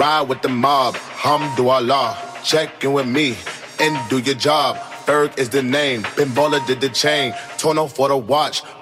Ride with the mob, hamdulillah. Check in with me and do your job. Berg is the name. Bimbola did the chain. Tono for the watch.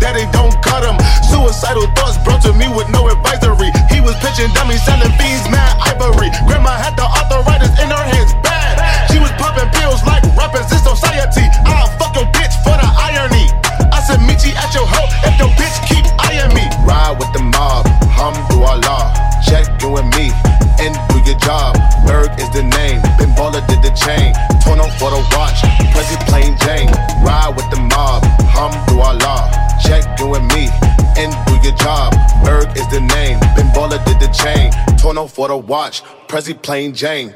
Daddy don't cut him. Suicidal thoughts brought to me with no advisory. He was pitching dummies, selling fiends, mad ivory. Grandma had the arthritis in her hands, bad. She was popping pills like rappers in society. I'll fuck your bitch for the irony. I said, meet you at your hoe if your bitch keep eyeing me. Ride with the mob, hum do hamdulillah. Check you and me and do your job. Berg is the name. Ben Baller did the chain. Torn for the watch. Prezi plain Jane. Ride with the mob, hamdulillah. Check you and me and do your job. Berg is the name. Ben Baller did the chain. Torno for the watch. Prezi plain Jane.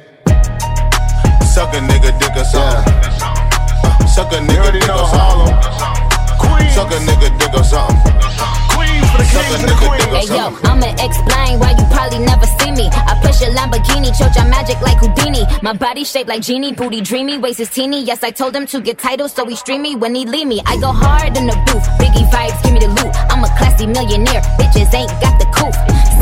Suck a nigga dick something. Uh, Suck a nigga dick or something. Suck a nigga dick or something. Suck a nigga dick or Hey yo. I'ma explain why you probably never see me. I push a Lamborghini, choke your magic like Houdini. My body shaped like genie, booty dreamy, waist is teeny. Yes, I told him to get titles, so he stream me when he leave me. I go hard in the booth, Biggie vibes, give me the loot. I'm a classy millionaire, bitches ain't got the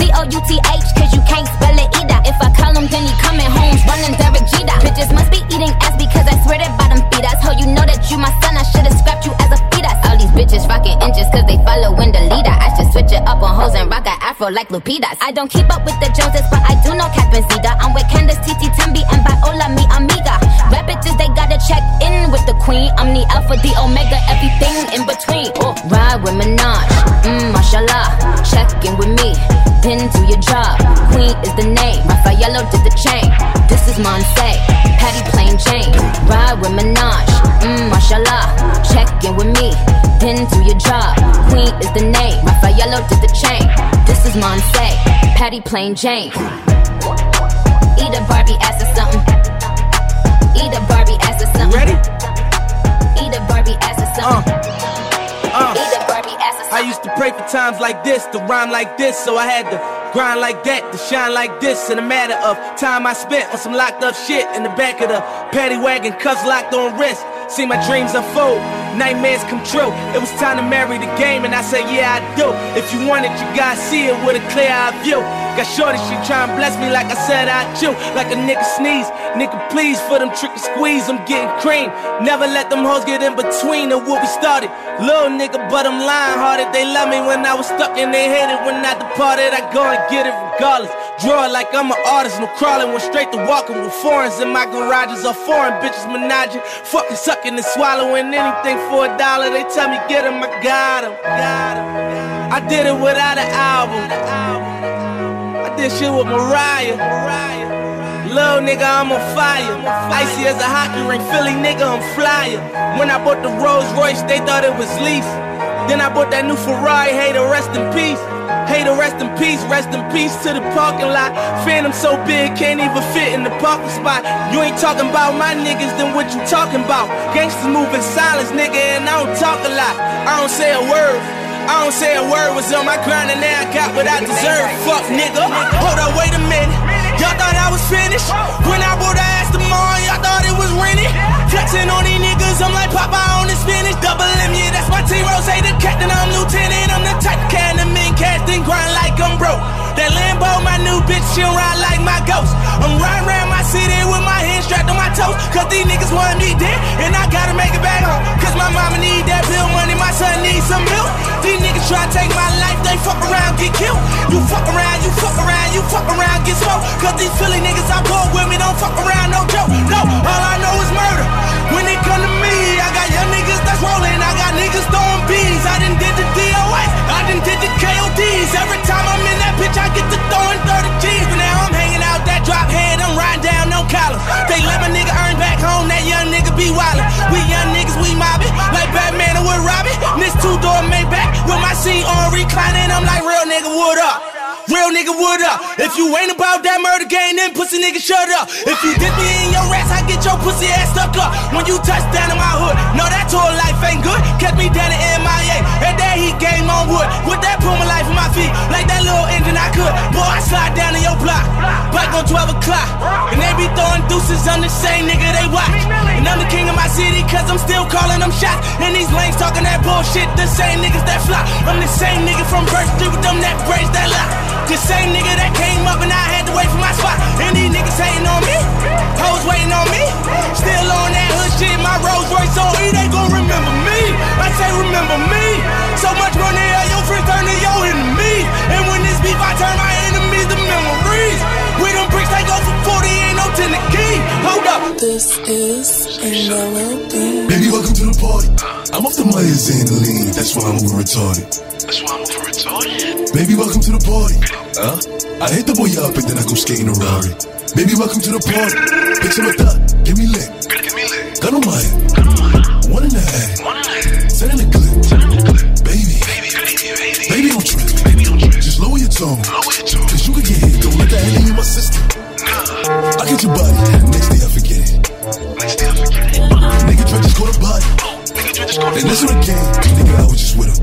couth. Cause you can't spell it either. If I call him, then he coming home, running Derek Jeter. Bitches must be eating ass because I swear that bottom feed us. Ho, you know that you my son, I should've scrapped you as a fetus. All these bitches rocking inches cause they following the leader. I should switch it up on hoes and rock a afro like Lupitas. I don't keep up with the Joneses, but I do know Cap and Zeta. I'm with Candace, Titi, Tembi, and Viola, mi amiga. Rap bitches, they gotta check in with the queen. I'm the alpha, the omega, everything in between. Ride with Minaj, mmm, mashallah. Check in with me, then do your job. Queen is the name, Raffaello did the chain. This is Monse, Patty plain Jane. Ride with Minaj, mmm, mashallah. Check in with me, then do your job. Queen is the name, Raffaello did the chain. This is Monse, Patty plain Jane. Eat a Barbie ass or something. Eat a Barbie ass or something. Ready? Eat a Barbie ass or something. Uh. I used to pray for times like this, to rhyme like this, so I had to grind like that, to shine like this. In a matter of time I spent on some locked up shit in the back of the paddy wagon, cuffs locked on wrist. See my dreams unfold, nightmares come true. It was time to marry the game, and I said, Yeah, I do. If you want it, you gotta see it with a clear eye view. Got shorty, she tryna bless me like I said I chew. Like a nigga sneeze, nigga please for them trick and squeeze. I'm getting cream. Never let them hoes get in between of what we started. Little nigga, but I'm lying hearted. They love me when I was stuck and they hated when I departed. I go and get it regardless. Draw it like I'm an artist, no crawling. Went straight to walking with foreigns in my garages. All foreign bitches menaging, fucking sucking and swallowing anything for a dollar. They tell me get 'em, I got 'em. I did it without an album. I did shit with Mariah. Little nigga, I'm on fire. Icy as a hockey ring, Philly nigga, I'm flyer. When I bought the Rolls Royce, they thought it was lease. Then I bought that new Ferrari, hey, to rest in peace. To rest in peace, rest in peace to the parking lot. Phantom so big, can't even fit in the parking spot. You ain't talking about my niggas, then what you talking about? Gangsters move in silence, nigga, and I don't talk a lot. I don't say a word. I don't say a word was on my grind and now I got what I deserve. Fuck nigga. Hold up, wait a minute. Y'all thought I was finished. When I bought the Martin, y'all thought it was rented. Flexing on these niggas, I'm like Popeye on the spinach. Double M, yeah, that's my T-Rose. Say the captain, I'm lieutenant. I'm the type can the men cast and grind like I'm broke. That Lambo, my new bitch, she'll ride like my ghost. I'm riding around my city with my hands strapped on my toes. Cause these niggas want me dead, and I gotta make it back home. Cause my mama need that bill money, my son needs some milk. These niggas try to take my life, they fuck around, get killed. You fuck around, you fuck around, you fuck around, get smoked. Cause these Philly niggas I pull with me don't fuck around, no joke. No, all I know is murder. When it come to me, I got young niggas that's rolling, I got niggas throwing bees. I done did the DOS, I done did the KODs. Every time I'm in that bitch, I get to throwing 30 collar. They let my nigga earn back home, that young nigga be wildin'. We young niggas, we mobbin', like Batman and with Robin. This two door Maybach with my seat on reclining, I'm like real nigga, what up? Real nigga, what up? If you ain't about that murder game, then pussy nigga, shut up. If you dip me in your ass, I get your pussy ass stuck up. When you touch down in my hood, no, that tour life ain't good. Kept me down in MIA. And that heat game on wood. With that Puma life on my feet, like that little engine I could. Boy, I slide down in your block. Bike on 12 o'clock. And they be throwing deuces on the same nigga they watch. And I'm the king of my city, cause I'm still calling them shots. And these lanes talking that bullshit, the same niggas that fly. I'm the same nigga from Street with them that braids that lie. The same nigga that came up and I had to wait for my spot. And these niggas hating on me, hoes waiting on me. Still on that hood shit, my Rolls Royce on E, they gon' remember me. I say remember me. So much money, your friends turn to your enemy. And when this beef, I turn my enemies to memories. 40, ain't no 10 the key. Hold up. This is a melody. Baby, welcome to the party. I'm off the Myers and the lean, that's why I'm over retarded. That's why I'm over retarded. Baby, welcome to the party. Huh? I hit the boy up and then I go skating a Rari. Baby, welcome to the party. Bitch, I'm a. Give me lit. Give me lit. Gun on my head. Gun on my head. One in the head. One in the head. Send in the clip. Send in the clip. Baby. Baby, baby, baby. Baby, don't trip. Baby, don't trip. Just lower your tone. Lower your tone. Cause you can get hit. Don't let that hit in my system. I get your body. Next day I forget it. Next day I forget it. Nigga try just go to body. Oh, nigga, you just go to And this one again. Nigga, I was just with him.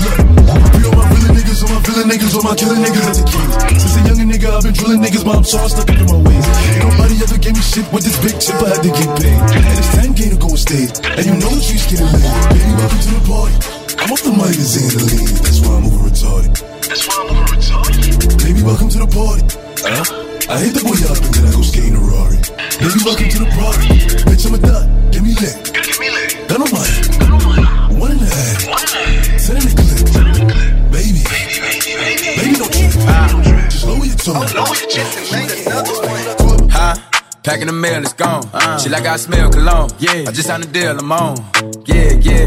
Look, be on my villain niggas, on my villain niggas, on my killing niggas as a kid. Since a younger nigga, I've been drilling niggas, but I'm so stuck in my ways. Ain't nobody ever gave me shit with this big chip, I had to get paid. And it's 10k to go on stage, and you know the streets getting laid. Baby, welcome to the party. I'm off the magazine to lean, that's why I'm over retarded. That's why I'm over retarded. Baby, welcome to the party. Huh? I hit the boy up and then I go skating a Rari. Baby, welcome to the party. Bitch, I'm a dot, give me lit. Give me lit. Gun on my head. Gun on my head. One in the head. One in the head. Send in the clip. Send in the clip. Baby, Baby, baby, baby. baby, don't trip. Don't. Just lower your tone. Oh, lower your chest and make another one. Huh? Packing the mail, it's gone. Uh. She like I smell cologne. Yeah. I just signed a deal, I'm on. Yeah, yeah.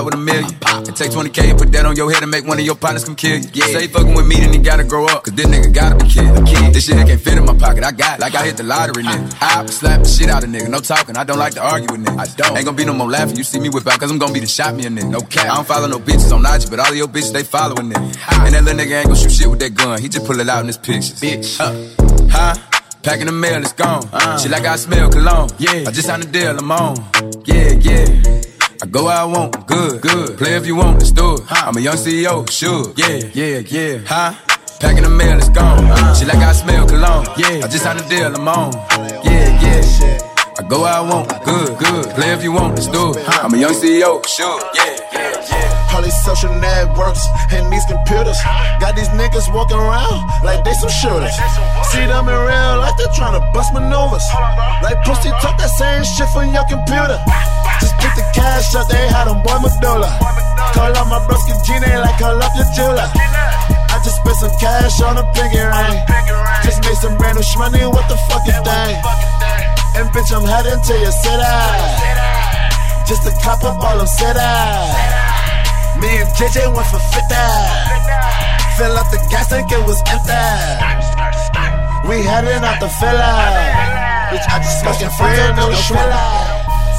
with a million. And take 20k and put that on your head and make one of your partners come kill you. Yeah. Say fucking with me, then you gotta grow up. Cause this nigga gotta be kid. A kid. This shit can't fit in my pocket. I got it. Like I hit the lottery, nigga. I slap the shit out of nigga. No talking. I don't like to argue with niggas. I don't. Ain't gonna be no more laughing. You see me whip out cause I'm gonna be the shot me a nigga. No cap. I don't follow no bitches on IG, but all of your bitches, they following nigga. And that little nigga ain't gonna shoot shit with that gun. He just pull it out in his pictures. Bitch. Huh? Huh? Packing the mail, it's gone. Uh. She like I smell cologne. Yeah. I just signed a deal, I'm on. Yeah, yeah. I go where I want, good, good. Play if you want, let's do it. I'm a young CEO, sure. Yeah, yeah, yeah. Huh? Packing the mail, it's gone. She like I smell cologne. Yeah. I just signed a deal, I'm on. Yeah, yeah. I go where I want, good, good. Play if you want, let's do it. I'm a young CEO, sure. Yeah, yeah, yeah. All these social networks and these computers got these niggas walking around like they some shooters. See them in real life, they're trying to bust maneuvers. Like pussy talk that same shit from your computer. Just get the cash up, they had them boy Medulla. Call up my broski Gina like call up your jeweler. I just spent some cash on a pinky ring. Just made some brand new shmoney, what the fuck is that? And bitch, I'm heading to your city. Just to cop up all them cities. Me and JJ went for 50. Fill up the gas tank, it was empty. We heading out the filler. Bitch, I just smoking free and no thriller.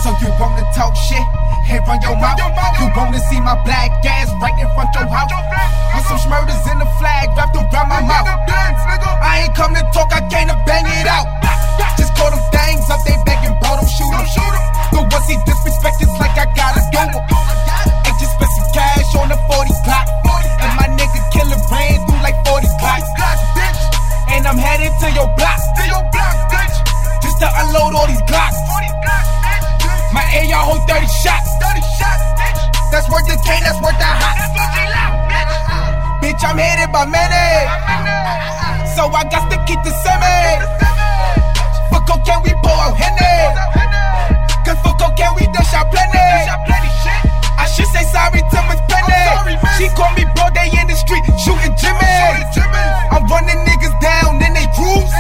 So you wanna talk shit? Hey, run your mouth. You wanna see my black ass right in front of your house? With some smurders in the flag wrapped around my mouth. I ain't come to talk, I came to bang it out. Just call them things up, they begging, bro, them shoot 'em. But once he disrespect, it's like I gotta do him. Ain't just spent some cash on the 40 clock. And my nigga killer ran through like 40 clocks. And I'm headed to your block. Bitch, just to unload all these Glocks. My AR hold 30 shots. 30 shots, bitch. That's worth the cane, that's worth the hot. Loud, bitch. bitch, I'm headed by many. So I got to keep the semi. For cocaine, we pull out Henny. Cause for cocaine, we dash out plenty. I should say sorry to Miss Penny. She called me bro, they in the street shooting Jimmy. I'm running niggas down in they grooves.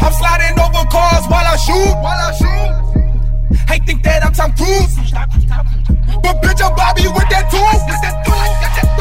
I'm sliding over cars while I shoot. While I shoot. Hey, think that I'm Tom Cruise. But bitch, I'm Bobby with that tool.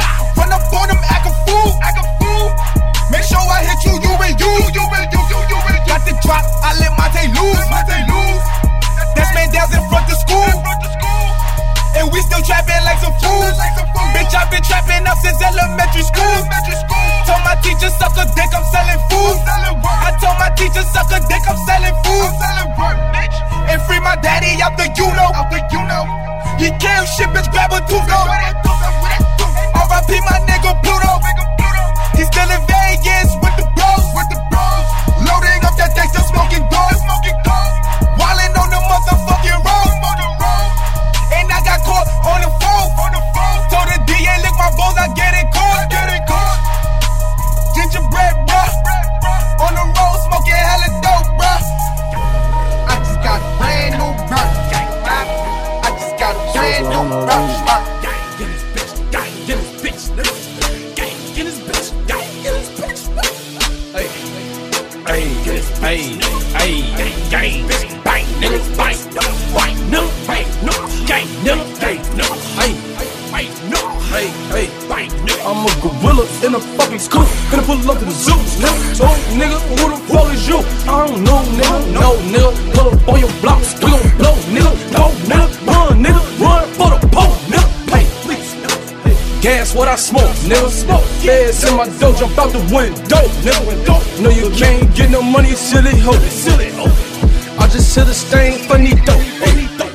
My daddy out the you know. He kill shit, bitch, grab a tooth go. RIP my nigga Pluto. Nigga. Smoke. Feds in my dough, jump out the window, nigga. No, you can't get no money, silly hoe. Silly hoe. I just hit a stain, funny dope. Funny dope.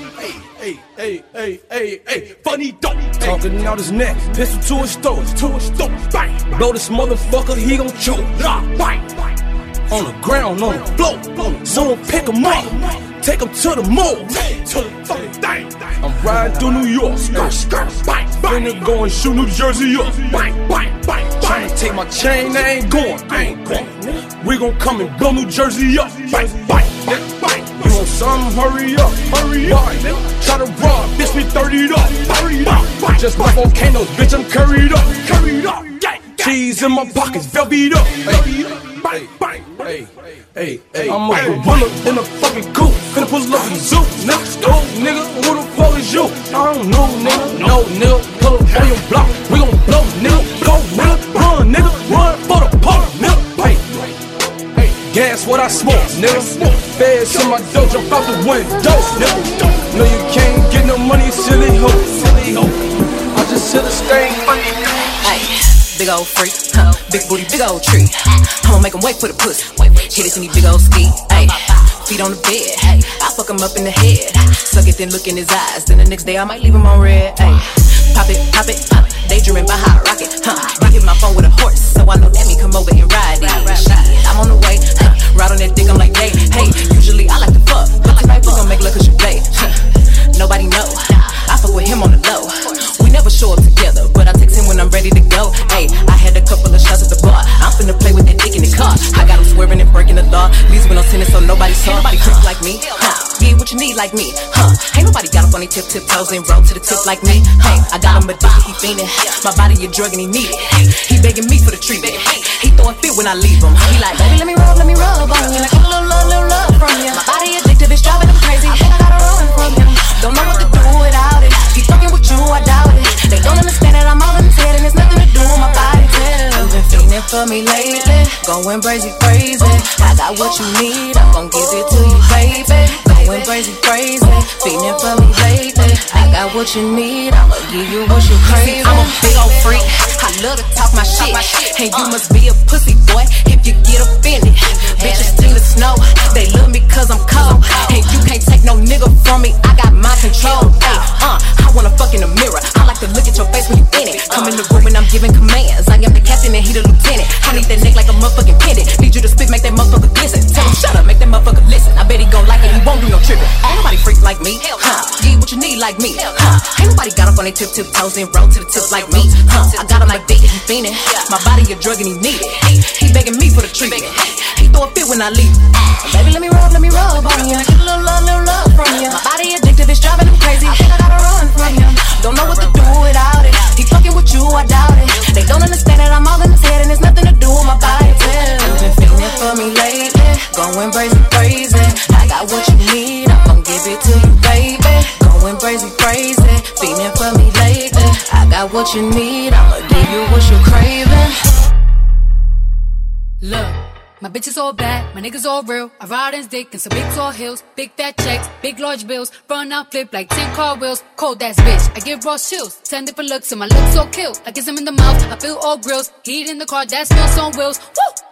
Hey, hey, hey, hey, funny dope. Talking out his neck, pistol to his throat, to his throat. Bang. Blow this motherfucker, he gon' choke. Ah, bang. On the ground, on the floor. Someone pick him up, take him to the mall. To the fucking thing. I'm riding through New York, skirt, skirt, bang. Finna go and shoot New Jersey up, bang, bang, bang. Tryna take my chain, I ain't going, I ain't going. We gon' come and blow New Jersey up, bang, bang, bang, bang. You want some? Hurry up, hurry up. Try to rob, bitch, me 30 up, 30 up. Just like volcanoes, bitch, I'm curried up, curried up. Cheese in my pockets, velvet up. Hey, bang, bang, hey, hey, hey. I'm a gorilla in a fucking coop. Finna pull up in the zoo, nigga. Oh, nigga, who the fuck is you? I don't know, nigga. No, nigga. I smoke, nigga. Feds in my dough, jump out the window, nigga. No, you can't get no money, silly hoe, silly hoe. I just hit a stain, funny Ay, big old freak, huh? big booty, big old tree. I'ma make him wait for the pussy. Hit it in these big old ski. Ay, feet on the bed. Hey, I fuck him up in the head. Suck it, then look in his eyes. Then the next day I might leave him on red. Ay, pop it, pop it, pop it. Daydreaming by hot rocket. Huh? Rocket my phone with a horse, so I know that me come over and ride it. I'm on the way. Huh? Ride on that dick, I'm like, hey, hey. Usually I like to fuck, but tonight we gon' make love 'cause you play. Huh? Nobody know. I fuck with him on the low. We never show up together, but I text him when I'm ready to go. Hey, I had a couple of shots at the bar. I'm finna play with that dick in the car. I got him swerving and breaking the law. Leaves when I'm so nobody saw. Nobody creep like me, huh? Get what you need like me, huh? Ain't nobody got on their tip tip toes and roll to the tip like me, hey. I got him addicted, he fiending. My body a drug and he need it. He begging me for the treatment. He throwing fit when I leave him. He like, baby, let me rub, let me rub on you. Like a little love, little love from you. My body addictive, it's driving him crazy. I think I gotta run from him. Don't know what to do without it. He fucking with you, I doubt it. They don't understand that I'm all in and it's nothing to do with my fiending for me lately, going crazy, crazy. I got what you need, I'm gon' give it to you, baby. Going crazy, crazy, fiending for me lately. I got what you need, I'ma give you what you crave. I'm a big old freak, I love to talk my shit, and you must be a pussy boy if you get offended. Bitches seen the snow, they love me cause I'm cold, and you can't take no nigga from me. I got my control. Ay, uh, I wanna fuck in the mirror. I like to look at your face when you in it. Come in the room and I'm giving commands. I am the captain and he the lieutenant. I need that neck like a motherfucking pendant. Need you to spit, make that motherfucker glisten. Tell him shut up, make that motherfucker listen. I bet he gon' like it, he won't do no tripping. Ain't nobody freak like me, huh? Get what you need like me, huh? Ain't nobody got up on their tip tip toes and roll to the tip like me, huh? I got him like dick, he fiending. My body a drug and he need it. He begging me for the treatment. He throw a fit when I leave. Baby, let me rub, let me rub on you. Get a little love, little love from you. My body addictive, it's driving him crazy. I think I gotta run from him. Don't know what to do without it. He fucking with you, I doubt it. They don't understand that I'm all in his head and it's nothing to do with my body. You've been feeling for me lately, going crazy, crazy. I got what you need, I'm gonna give it to you, baby. Going crazy, crazy, feeling for me lately. I got what you need, I'ma give you what you're craving. Look. My bitches all bad, my niggas all real. I ride in dick and some big tall hills, big fat checks, big large bills. Run out, flip like 10 car wheels. Cold ass bitch, I give raw chills. 10 different looks and my looks so kill. I kiss him in the mouth, I feel all grills. Heat in the car, that smells on wheels. Woo!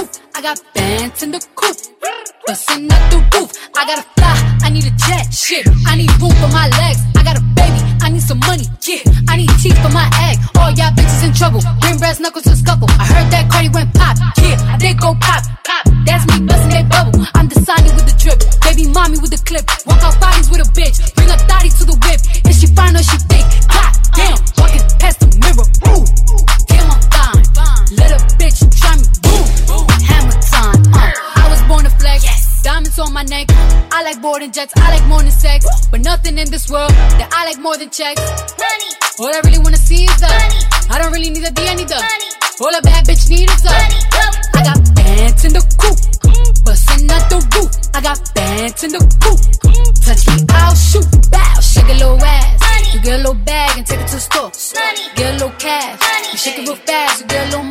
I got bands in the coop. Bustin' out the roof. I gotta fly. I need a jet. Shit. I need room for my legs. I got a baby. I need some money. Yeah. I need teeth for my egg. All y'all bitches in trouble. Bring brass knuckles to scuffle. I heard that Cardi went pop. Yeah. They go pop. Pop. That's me bustin' that bubble. I'm the Sonny with the drip. Baby mommy with the clip. Walk out bodies with a bitch. Bring a thotty to the whip. If she fine or she thick. God damn. Walking past the mirror. Ooh. Damn, I'm fine. Little bitch, try me. Boom. Hammer time. Uh. I was born to flex. Diamonds on my neck. I like boarding jets. I like more than sex. But nothing in this world that I like more than checks. Money. All I really wanna see is the money. I don't really need a D, I need the money. All a bad bitch need is the money. I got bands in the coop. Bustin' out the roof. I got bands in the coop. Touch me, I'll shoot. Bow, shake a little ass. You get a little bag and take it to the store. Money. Get a little cash. You shake it real fast, you get a little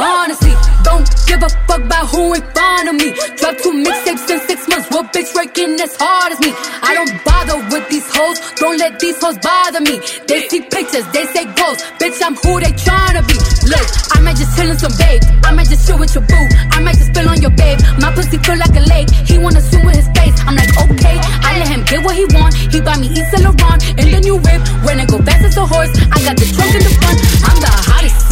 Honestly, don't give a fuck about who in front of me. Drop two mixtapes in six months. What bitch working as hard as me? I don't bother with these hoes. Don't let these hoes bother me. They see pictures, they say ghosts. Bitch, I'm who they tryna be. Look, I might just chill some babe. I might just chill with your boo. I might just spill on your babe. My pussy feel like a lake. He wanna swim with his face. I'm like, okay. I let him get what he want. He buy me East Laurent in the new whip. When I go fast as a horse, I got the trunk in the front. I'm the hottest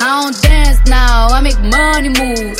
I don't dance now, I make money move.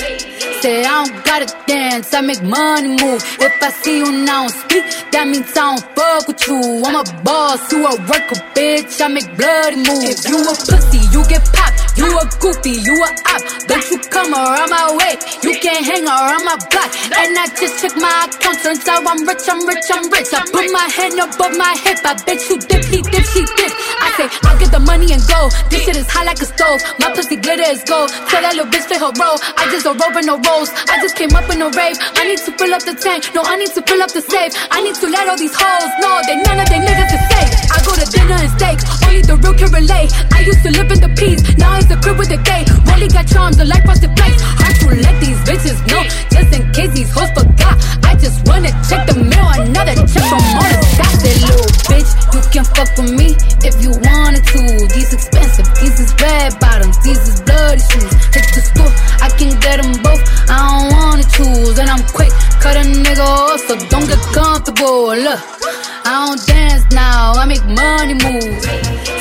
Say I don't gotta dance, I make money move. If I see you now speak, that means I don't fuck with you. I'm a boss, you a worker, bitch. I make bloody moves. If you a pussy, you get popped. You a goofy, you a op. Don't you come around my way. You can't hang around my block. And I just check my account, turns out I'm rich, I'm rich, I'm rich. I put my hand above my hip. I bet you dip, he dip, she dip. I say I'll get the money and go. This shit is hot like a stove. My pussy glitter is gold. Tell that little bitch play her role. I just don't roll no rolls. I just came up in a rave. I need to fill up the tank. No, I need to fill up the safe. I need to let all these hoes know that none of they niggas is safe. I go to dinner and steak. Only the real can relate. I used to live in the peace. Now it's the crib with the gay. Rolly got charms, the life frosted flakes. Hard to let these bitches know. Just in case these hoes forgot. I just wanna check the mail. Another check from all the stocks. That little bitch, you can fuck with me if you wanted to. These expensive, these is red bottoms, these is bloody shoes. Hit the school, I can get them both. I don't wanna choose, and I'm quick, cut a nigga off, so don't get comfortable. Look, I don't dance now, I make money move.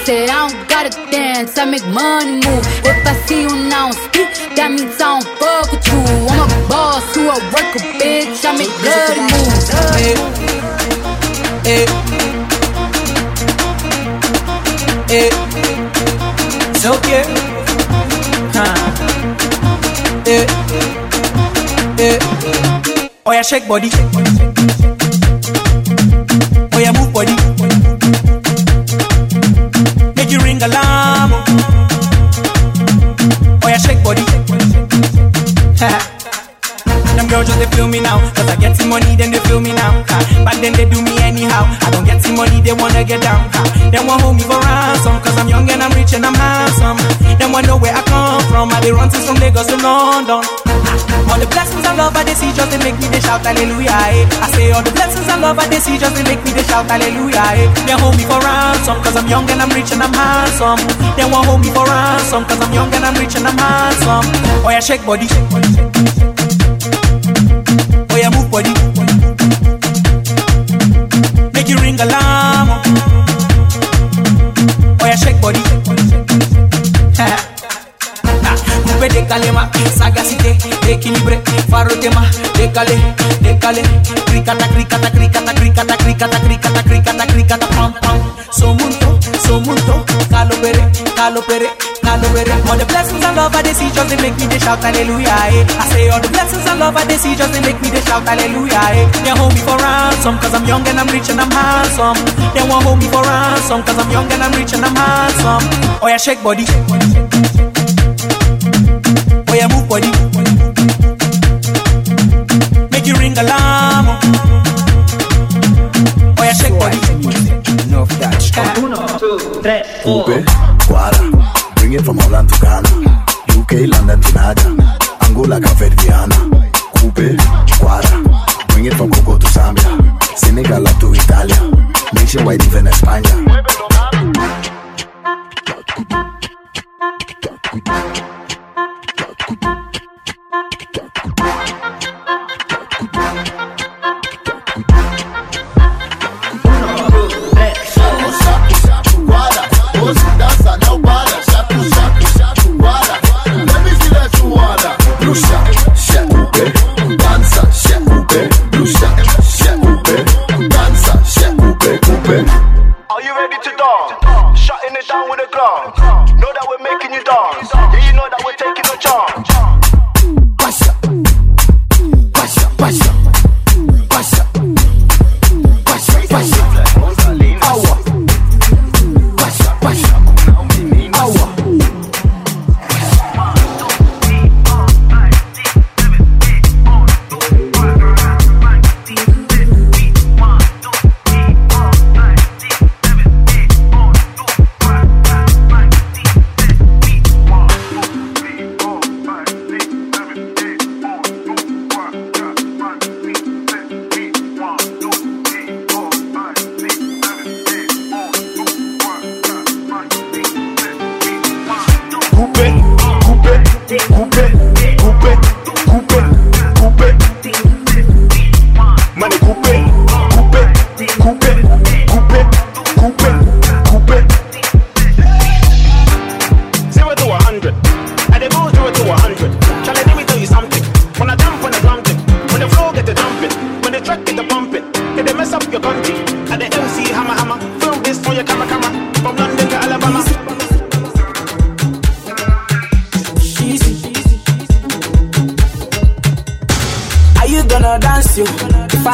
Say I don't gotta dance, I make money move. If I see you now speak, that means I don't fuck with you. I'm a boss, you a worker, bitch. I make bloody moves. Hey, hey, it's okay. Oh, shake body. Shake body, shake body, shake body. Feel me now Cause I get the money then they feel me now ha. Back then they do me anyhow I don't get the money they wanna get down ha. They want hold me for ransom Cause I'm young and I'm rich and I'm handsome They want know where I come from I they run things from Lagos to London. All the blessings and love I they see just they make me they shout hallelujah eh. I say all the blessings and love I they see just they make me they shout hallelujah eh. They hold me for ransom Cause I'm young and I'm rich and I'm handsome They want hold me for ransom Cause I'm young and I'm rich and I'm handsome Oh yeah shake body Oh yeah, move body. Calema, sagacité, équilibré, faro tema, décalé, décalé, cricata, cricata, cricata, cricata, cricata, cricata, cricata, cricata, pam, pam. Somunto, somunto, calo pere, calo pere, calo pere. All the blessings and love I they see just they make me they shout hallelujah. Eh. I say all the blessings and love I they see just they make me they shout hallelujah. Eh. They hold me for ransom cause I'm young and I'm rich and I'm handsome. They won't hold me for ransom cause I'm young and I'm rich and I'm handsome. Oh yeah, shake body. Oh yeah, move body. Make you ring alarm. Oh yeah, shake body. Enough that. Uno, two, tres, Coupe, Guara, bring it from Holland to Ghana. UK, London to Naja. Angola, Caverdiana. Coupe, Guara, bring it from Congo to Zambia. Senegal up to Italia. Nationwide, even España.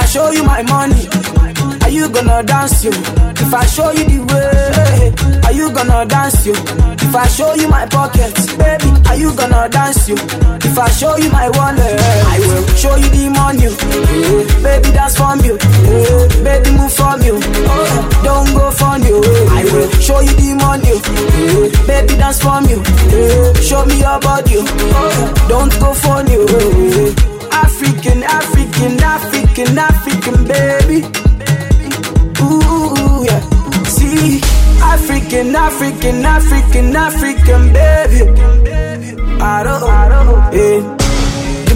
Show you my money, are you gonna dance you? If I show you the way, are you gonna dance you? If I show you my pockets, baby, are you gonna dance you? If I show you my wallet, I will show you the money. Eh, baby, dance from you. Eh, baby, move from you. Oh, eh, don't go from oh, you. I will show you the money. Baby, dance from you. Show me your body. Oh, don't go from you. Yeah. African, African, African, African, baby. Ooh, yeah. See, African, African, African, African, baby. I don't, I don't, yeah.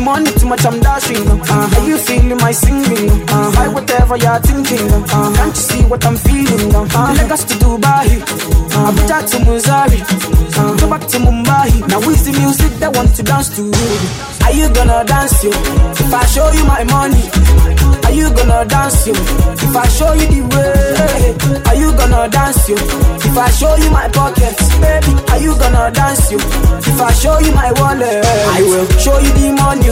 Money too much, I'm dashing. Uh, are you feeling my singing? Uh, buy whatever you're thinking. Uh, can't you see what I'm feeling? Uh, Lagos to Dubai, uh, Abuja to Missouri, uh, go back to Mumbai. Now is the music that want to dance to? Are you gonna dance you? If I show you my money, are you gonna dance you? If I show you the way, are you gonna dance you? If I show you my pockets, baby, are you gonna dance you? If I show you my wallet, I will show you the money.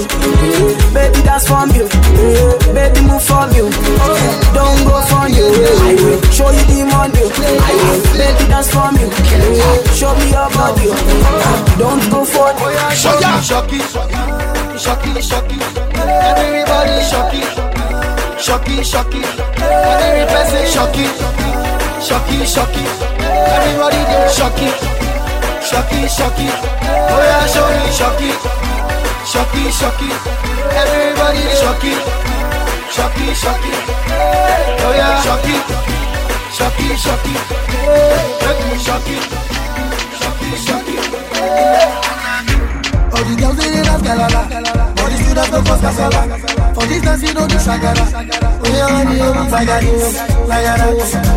Baby, dance from you. Baby, move from you. Don't go from you. I will show you the money. I will. Baby, dance from you. Show me your body. Don't go for you. Shocky, shocky, shocky, shocky. Everybody shocky, shocky, shocky. Every person shocky, shocky, shocky. Everybody there shocky, shocky, shocky. Oh yeah, show me shocky, shocky, shocky. Everybody shocky, shocky, shocky. Oh yeah, shocky, shocky, shocky. Shocky, shocky, shocky. All the girls they dey dance galala The students go cause casala For this dance you know the shagara yeah, honey, oh, like this Like that,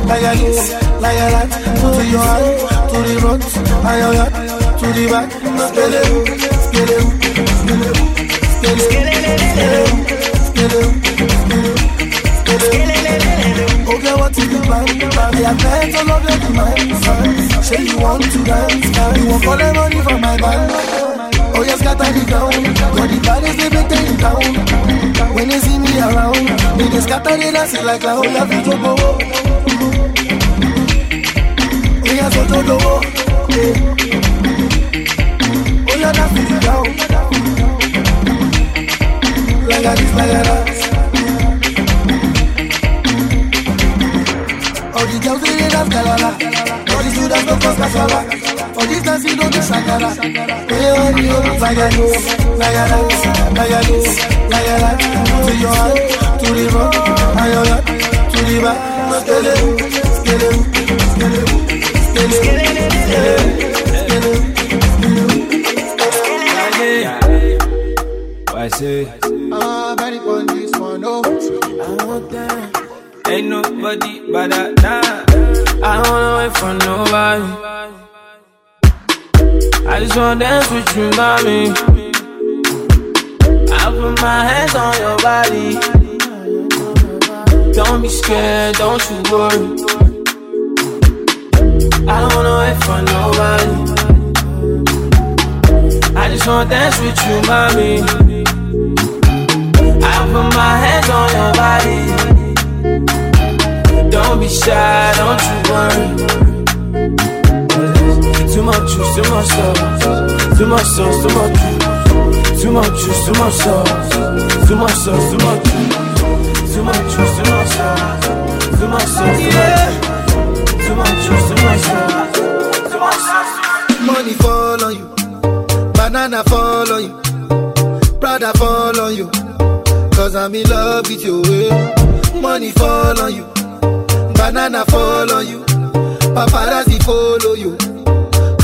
like this Like that. To your hand, to the And your hand, to the back Skele, skele, skele, skele, skele, skele, Okay, what is the plan? I have met all of your demands Say you want to dance You want all the money from my band Oh yes, scatter the ground Got the baddest they make in town When they see me around. They just scatter the dance like La vie to go Oh yeah, so to go Oh yeah, that's the ground Like a this, like a that. All the girls they dance galala All the students go cause casala For this dance you know the shakara Hey honey, oh, this, like a that, like a this, like a that To your hand, to the front, and your hand, to the back Skele, skele, skele, skele, skele, skele I say, Ah, very on this one, oh ain't nobody but. Nah. I don't wanna wait for nobody. I just wanna dance with you, mommy. I put my hands on your body. Don't be scared, don't you worry. I don't wanna wait for nobody. I just wanna dance with you, mommy. I put my hands on your body. Don't be shy, don't you worry. Too much juice, too much sauce. Too much sauce, too much juice. Too much juice, too much sauce. Too much sauce, too much juice. Too much juice, too much sauce. Too much sauce, too much juice. Sauce. Too much. Money fall on you Banana fall on you Prada fall on you Cause I'm in love with you. Money fall on you Banana fall on you Paparazzi follow you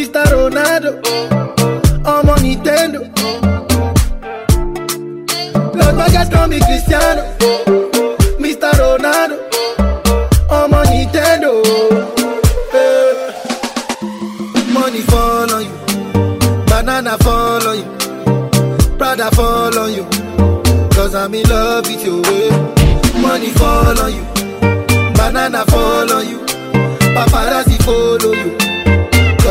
Mr. Ronaldo, I'm on Nintendo. My guys call me Cristiano, Mr. Ronaldo, I'm Nintendo. Eh. Money fall on you, banana fall on you, Prada fall on you. Cause I'm in love with you. Money fall on you, banana fall on you, paparazzi follow you.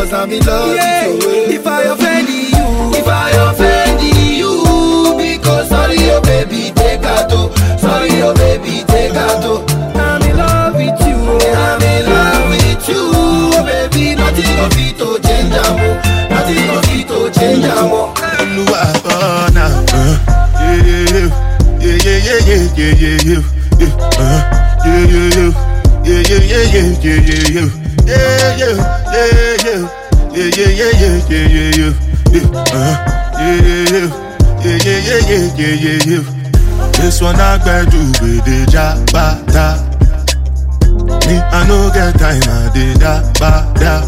Cause I'm in love Yeah, with you. if I offend you, if I offend you, because sorry, oh baby, take out. oh. Sorry, oh baby, take out. oh. I'm in love with you. I'm in love with you, oh baby. Nothing of it to change, amo. Nothing of it to change, amo. Olúwa ọ̀nà. Yeah, yeah, yeah, yeah, yeah, yeah, yeah, yeah. Uh, yeah, yeah, yeah. Yeah, yeah, yeah, yeah, yeah, yeah, yeah. Yeah, yeah, yeah, yeah. Yeah, yeah, yeah, yeah, yeah, yeah, yeah. Yeah, uh, yeah, yeah, yeah. Yeah, yeah, yeah, yeah, yeah, yeah, yeah. This one I gbẹ́dú gbèdé jábàtà. Me, I no get time, I did that, ba, da.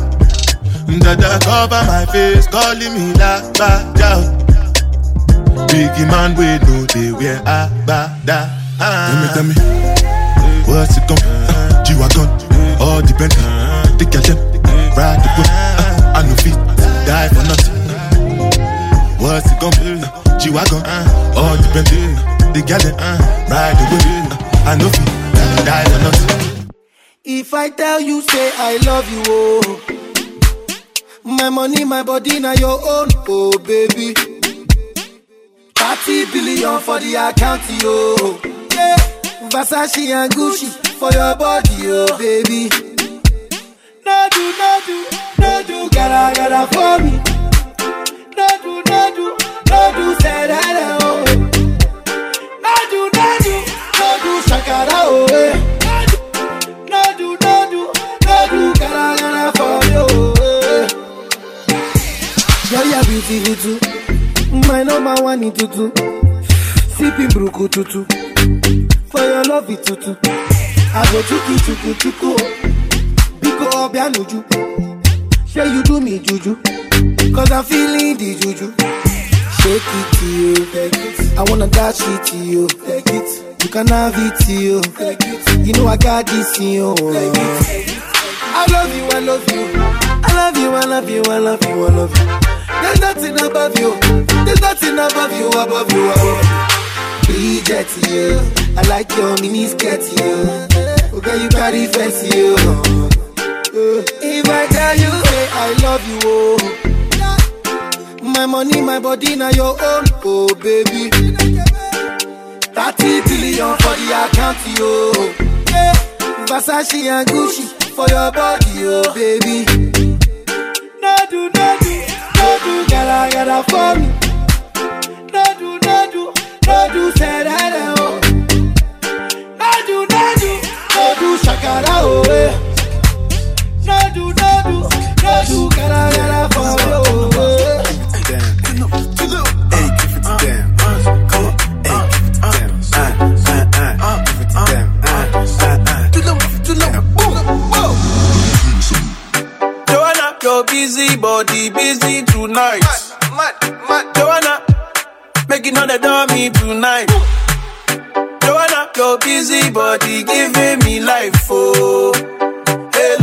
Dada cover my face, calling me la, ba, da. Biggie man, we know they wear a, ba, da. Tell me, tell me, what's it come? G-Wagon, all depend. Take your time, ride the whip. Uh, I no fit, die for nothing. What's it come? G-Wagon, all depend. The gal, uh, ride the whip. Uh, I no fit, die for nothing. If I tell you, say I love you, oh. My money, my body, now your own, oh baby. 30 billion for the account, yo. Yeah, Versace and Gucci for your body, oh baby. No do, no do, no do, gotta, gotta for me. No do, no do, no do, say that, oh. No do, no do, no do, shakara, oh. No do, no do, no do, gotta, gotta for me, oh. Girl, you're beautiful. My number one in tutu. Sipping bruku tutu. For your love it tutu. I go chuku chuku chuku. Biko obianuju. Say you do me juju. Cause I'm feeling the juju. Shake it to you. It. I wanna dash it to you. Take it. You can have it to you. Take it. You know I got this in you. Take it. I love you, I love you. I love you, I love you, I love you, I love you. There's nothing above you. There's nothing above you, above you, above you. Bridget, you. I like your mini skirt, you. Oh, okay, you carry fancy, you. If I tell you, say I love you, oh. My money, my body, now your own, oh baby. 30 billion for the account, yo. Versace and Gucci for your body, oh baby. No do, no do, no do, gotta, gotta for me. No do, no do, no do, say that, oh. No do, no do, no do, shakara, oh, eh. No do, no do, no do, gotta, gotta for me, oh, eh. Joanna, your busy body busy tonight. Mad, mad, mad. Joanna, making all the dummy tonight. Joanna, your busy body giving me life, oh, hey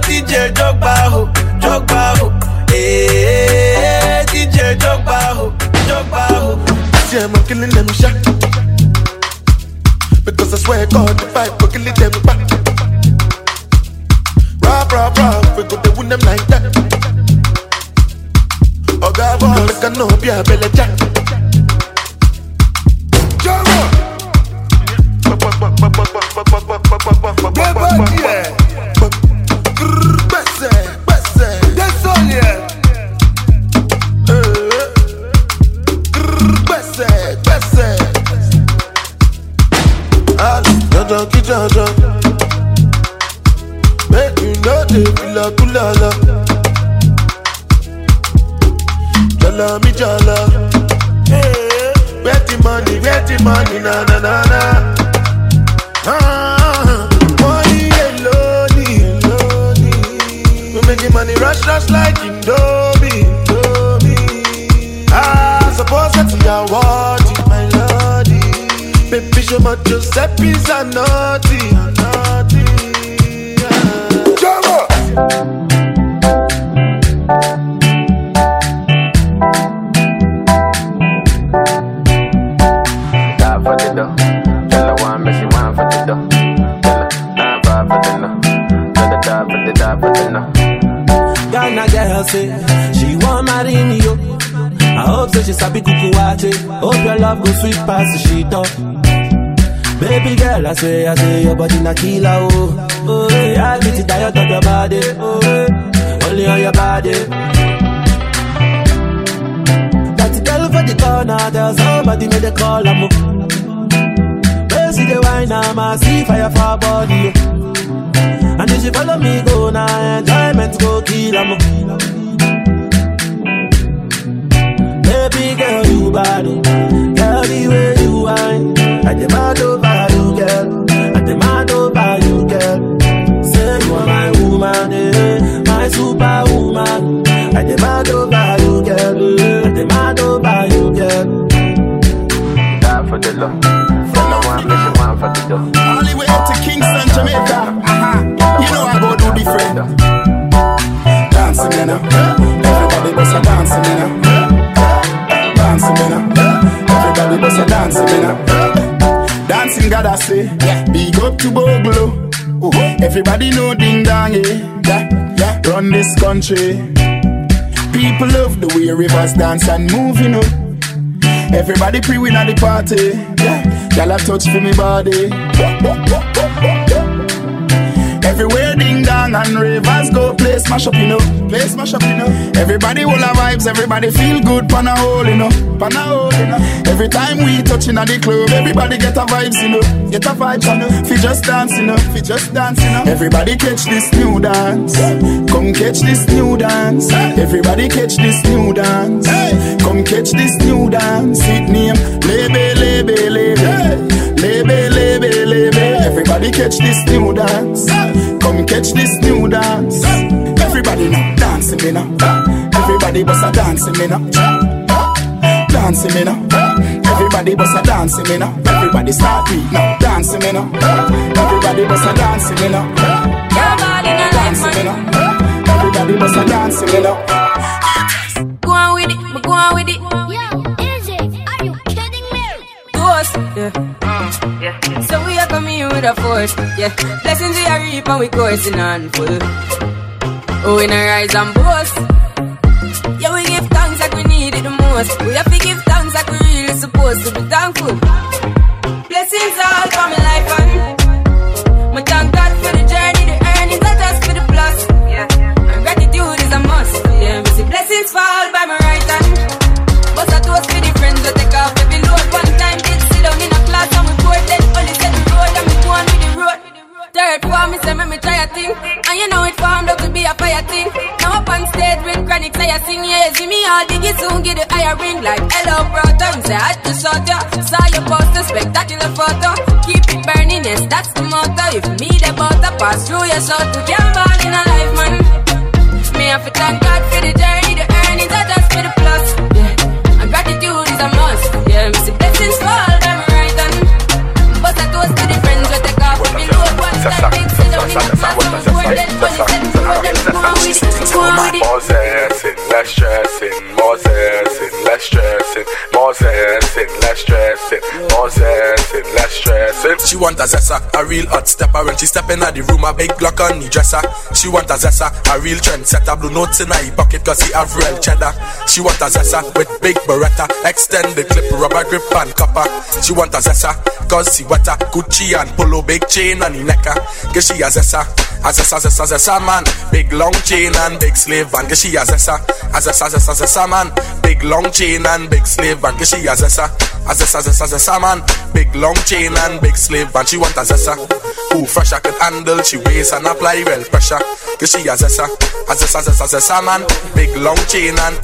DJ Drogba, ho, Drogba, ho. Hey, eh, DJ Drogba, ho, Drogba, ho. See, I'm killing them shot. Because I swear God, the fight for killing them back. Rob, rob, rob, we go to win them like that. Oh, God, boy, look, I know, be a belly jack. I swear, I say your body na killer, oh. Oh, yeah, I get it tired of your body, oh, only on your body. The girl for the corner, tell somebody make the call, I'm Where see the wine, I'm a see fire for body. And if she follow me, go now, enjoyment go kill, I'm Baby girl, you bad, girl, the way you whine. I demand over you, girl. I demand over you, girl. Say you are my woman, eh, my superwoman. I demand over you, girl. I demand over you, girl. Die for the love. Tell her one, miss you one for the dough. All the way up to Kingston, Jamaica. Uh-huh. You know I go do different. Dancing, you know. Everybody bust a dancing, you know. Dancing, you know. Everybody bust a dancing, you know. I say. Big up to Bogle. Everybody know ding dong, eh? Yeah, yeah. Run this country. People love the way rivers dance and move, you know. Everybody pre-win at the party. Yeah, y'all a touch for me body. Everywhere ding dong and ravers go play smash up, you know. Play smash up, you know. Everybody will have vibes, everybody feel good, pan a hole, you know. Pan hole, you know. Every time we touch in at the club, everybody get a vibes, you know. Get a vibes, you know. Fi just dance, you know. Fi just dance, you know. Everybody catch this new dance. Come catch this new dance. Everybody catch this new dance. Come catch this new dance. It name Lebe, Lebe, Lebe. Lebe, Lebe, Lebe. Everybody catch this new dance. Come catch this new dance. Everybody now dancing me now. Everybody bust a dancing me now. Dancing me now. Everybody bust a dancing me now. Everybody start beat now. Dancing me now. Everybody bust a dancing me now. Dancing me now. Everybody bust a dancing me now. Go on with it, me go on with it. Yeah. Mm, Ghost, yeah. So we are coming with a force, yeah. Blessings we are reap and we coursing on full. Oh, in a rise and boast. Yeah, we give thanks like we need it the most. We have to give thanks like we really supposed to be thankful. The higher ring Like hello brother, me say I had to sort ya Saw your poster, spectacular photo Keep it burning, yes that's the motto If me the butter pass through your soul To can't ball in a life man Me have to thank God for the journey The earnings are just for the plus Yeah, and gratitude is a must Yeah, me see blessings fall by my right hand But I toast to the friends we take off every load One time big down in the class and we bored then Only set the road then go on with it, go on with it More stressing, more less stressing, more zessing, less stressing, more zessing, less stressing. She want a zessa, a real hot stepper. When she step in the room, a big Glock on the dresser. She want a zessa, a real trendsetter. Blue notes in her pocket cause he have real cheddar. She want a zessa with big beretta. Extend the clip, rubber grip and copper. She want a zessa, cause she wetter. Gucci and polo, big chain on the necker ah. Cause she a zessa, a zessa, zessa, zessa man Big long chain and big slave van Cause she a zessa, a zessa, zessa, zessa man Big long chain and big van Cause she a zessa, a zessa, zessa, zessa man Big long chain and big slave van She want a zessa Who fresh I can handle She waist and apply well pressure Cause she a zessa, a zessa, zessa, zessa man Big long chain and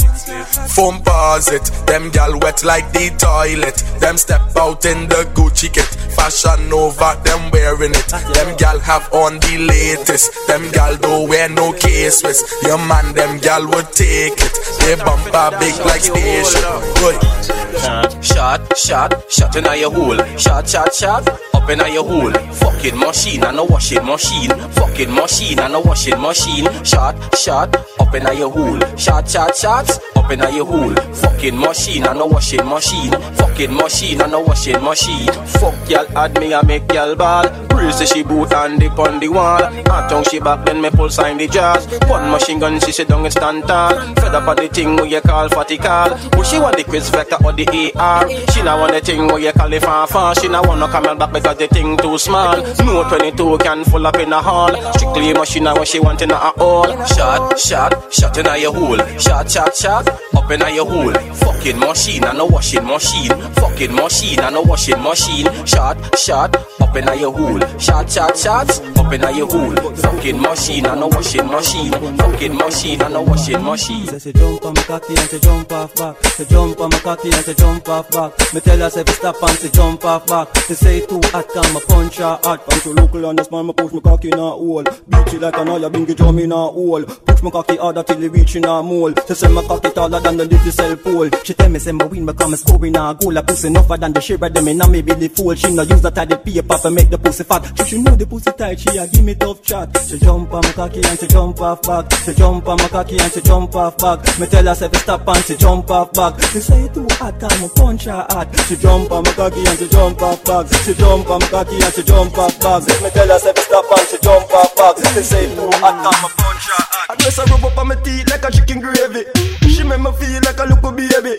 foam paws it Them gal wet like the toilet. Them step out in the Gucci kit Fashion over them wearing it. Them gal have on the latest Them gal don't wear no case-wist Your man them gal would take it. They bumper big like station. Good Shot, shot, shot in your hole. Shot, shot, shot, up in your hole. Fucking machine and a washing machine. Fucking machine and a washing machine. Shot, shot, up in your hole. Shot, shot, shot, up in your hole. Fucking machine and a washing machine. Fucking machine and a washing machine. Fuck y'all add me, I make y'all ball. Say she boot and dip on the wall. Hot tongue she back, then me pull sign the jars. One machine gun, she sit down and stand tall. Fed up on the thing where you call fatty call. But she want the quiz vector or the AR. She not want the thing where you call it fan fan. She not want no camel back because the thing too small. No 22 can full up in a hall. Strictly machine what she want in a hole. Shot, shot, shot in a your hole. Shot, shot, shot, up in a your hole. Fucking machine and a washing machine. Fucking machine and a washing machine. Shot, shot, up in a your hole. Shot, shot, shots, up in a your hole. Fucking machine and a washing machine. Fucking machine and a washing machine. Say she jump on my cocky and she jump off back. She jump on my cocky and she jump off back. Me tell her say stop and she jump off back. She say too hot can me punch her hot. Punch her local and the smile me push my cocky in a hole. Beat it like an oil, bingy drum in a hole. Push my cocky harder till it reach in a mole. She say my cocky taller than the little cell pole. She tell me say my win become a score in a goal. A pussy enougher than the shiver them in a me belly fool. She no use that of paper to make the pussy fat. She she know the pussy tight. She a give me tough chat. She jump on my cocky and she jump off back. She jump on my cocky and she jump off back. Me tell her say stop and she jump off back. She say too hot can me punch her hard. She jump on my cocky and she jump off back. She jump on my cocky and she jump off back. Me tell her say stop and she jump off back. She say too hot can me punch her hard. I dress her rub up on my teeth like a chicken gravy. She make me feel like a little baby.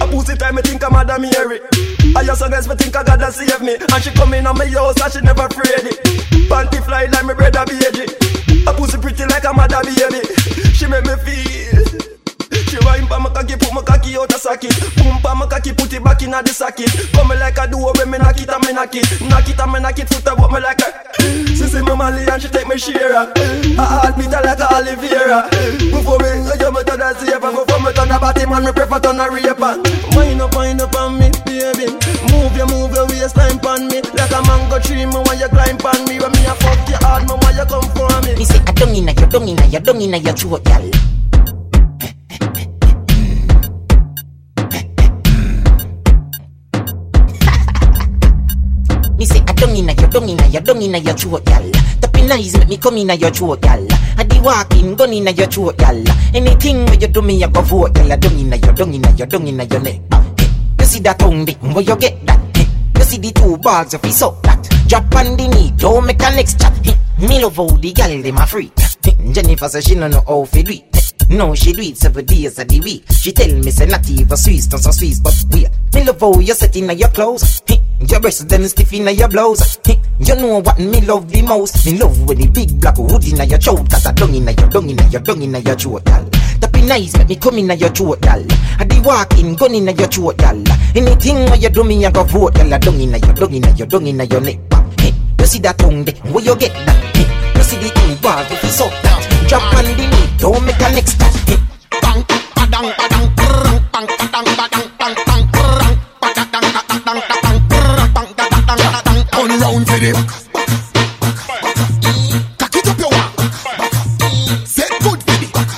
A pussy time me think I'm Madam Mary. I just guess me think I gotta save me. And she come in on my house and she never afraid it. Panty fly like my brother baby. A pussy pretty like a mother baby. She make me feel. She wine pa my cocky, put my cocky out a socket. Boom pa my cocky, put it back in a the socket. Come me like a door when me knock it and me knock it. Knock it and me knock it, foot up me like a. She say me Molly and she take me share. I heart beat her like a Oliveira. Before me go you me turn a saver. Before me turn a body man, me prefer turn a raper. Wind up, wind up on me, baby. Move your, move your waistline pon me. Like a mango tree, me want you climb pon me. When me a fuck you hard, me want you come for me. Me say I don't inna your, don't inna your, don't inna your throat, gal. Me say I don't inna your, don't inna your, don't inna your throat, gal. Tapping eyes make me come inna your throat, gal. I the walking gun inna your throat, gal. Anything where you do me, I go vote, gal. I don't inna your, don't inna your, don't inna your neck. You see that tongue dick, where you get that? You see the two balls of his up that. Drop on the knee, don't make a next chat. Me love how the gal dem a freak. Jennifer say she no know how fi do it. Hey, No, she do it seven days of the week. She tell me say not even Swiss, not so Swiss, but wait. Me love how you set inna your clothes. Your breasts them stiff inna your blouse. You know what me love the most? Me love when the big black hood inna your throat. Cause I dung inna your dung inna your dung inna your throat, gal. That be nice, make me come inna your throat, gal. I the walking gun inna your throat, gal. Anything where you do me, I go vote, gal. I dung inna your dung inna your dung inna your neck. You see that tongue? Where you get that? See the bars if it's up that. Drop on the knee, don't make a next step. Hey, bang, badang, badang, brrrr, bang, badang, badang, bang, bang, brrrr, badang, badang, badang, badang, brrrr, bang, badang, badang. Turn round for the back. Cock it up your walk. Set good for back.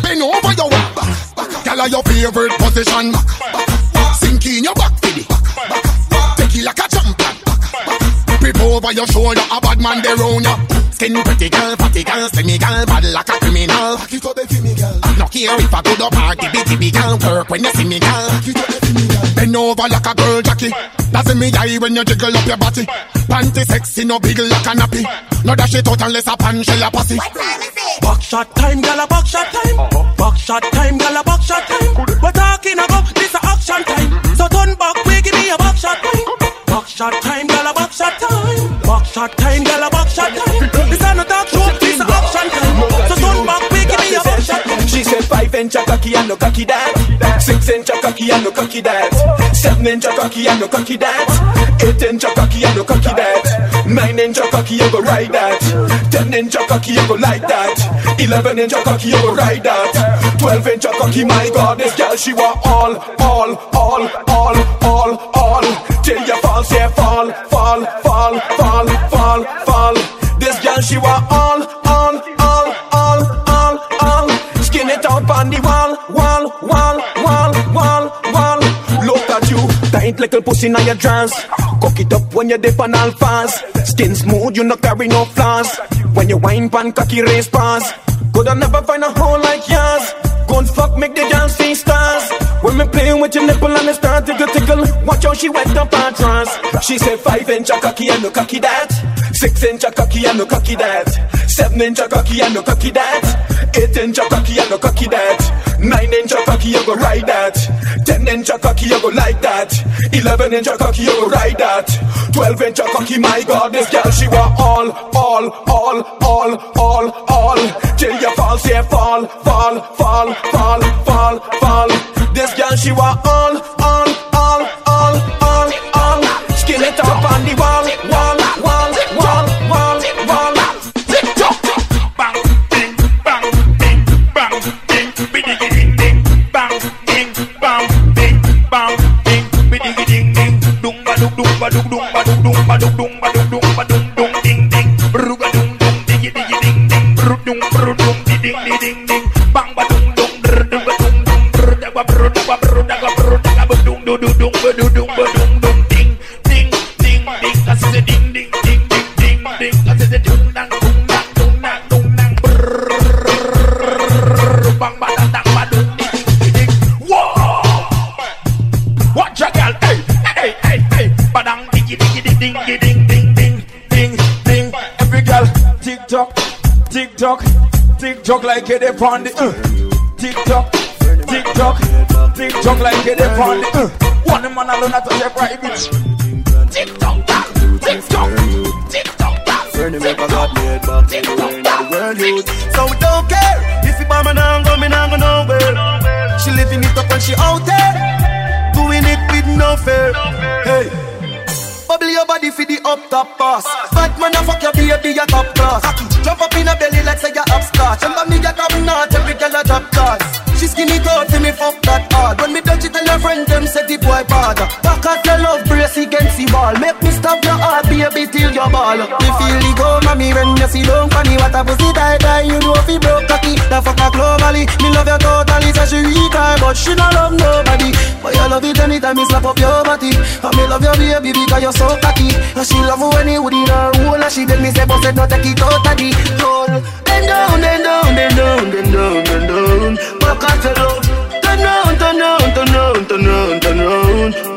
Bend over your walk. Gyal your favorite position. Over your shoulder, a bad man there round ya. Skin pretty girl, fatty girl, semi girl, bad like a criminal. Back it up, baby, me girl. No care if I go to party, bitty big girl, work when you see me girl. Back it up, baby, me girl. Bend over like a girl, Jackie. That's in me eye when you jiggle up your body. Panty sexy, no big like a nappy. No dash it out unless a pan shell a pussy. Back shot time, gal a back shot time. Uh-huh. Back shot time, gal a back shot time. We're talking about this a action time. So turn back, we give me a back shot time. Back shot time, gal a back shot time. Back shot time, gal a back shot time. This a no talk show, this a action time. So turn back, me a back shot time. She said five inch cocky and no cocky that. Six inch cocky and no cocky that. Seven inch cocky and no cocky that. Eight inch cocky and no cocky that. Nine inch cocky you go ride that. Ten inch cocky you go like that. Eleven inch cocky you go ride that. Twelve inch cocky my god this girl she want all, all, all, all, all, all. Till you fall say fall, fall, fall, fall, fall, fall. This girl she want all, all, all, all, all, all. Skin it out on the wall, wall, wall, wall, wall, wall. Look at you, tight little pussy in your dress. Cock it up when you dip on all fast. Skin smooth, you no carry no flaws. When you wine pan cocky race pass. Could I never find a hole like yours? Go and fuck, make the girls see stars. Me playing with your nipple and it start to go tick wiggle. Watch how she went up on trance. She said five inch a cocky and no cocky that. Six inch a cocky and no cocky that. Seven inch a cocky and no cocky that. Eight inch a cocky and no cocky that. Nine inch a cocky you go ride that. Ten inch a cocky you go like that. Eleven inch a cocky you go ride that. Twelve inch a cocky, my God, this girl she want all, all, all, all, all, all. Till you fall, say fall, fall, fall, fall, fall, fall. This girl she want all, all, all, all, all, all. Skin it up on the wall, wall, wall, dung ba dung dung dung dung dung dung ding ding, bru ba dung dung diggy diggy ding ding, bru dung bru dung di ding di ding ding, bang ba dung dung dung dung dung bru da ba bru da ba bru da dung du du dung ba du dung ba dung dung tick tock, tick tock, tick tock like it upon the uh. Tick tock, tick tock, tick tock like it upon the uh. One man alone at the private. Tick tock, tick tock, tick tock, a God made back anywhere in the world youth So we don't care If you buy me now go me now go nowhere She living it up and she out there Doing it with no fear Hey your body for the up top boss. Bad man a fuck your baby a top class. Jump up in a belly like say you upstart Remember me a top notch every girl a drop class skinny coat for me fuck that hard. When me touch it tell your friend them say the boy bad Back at your love brace against the wall. Make me stop your heart baby till your ball. Me feel the go mommy when you see don't funny What a pussy die die you know if you broke cocky. The fuck a globally. Me love you totally say she weak But she not love nobody. But you love it anytime me slap up your body. And me love your baby because you're so cocky. And she love you when you would in her hole And she tell me say boss said no take it out of the down, bend down, bend down, bend down, bend down. Back at your Turn round, turn round, turn round, turn round, turn round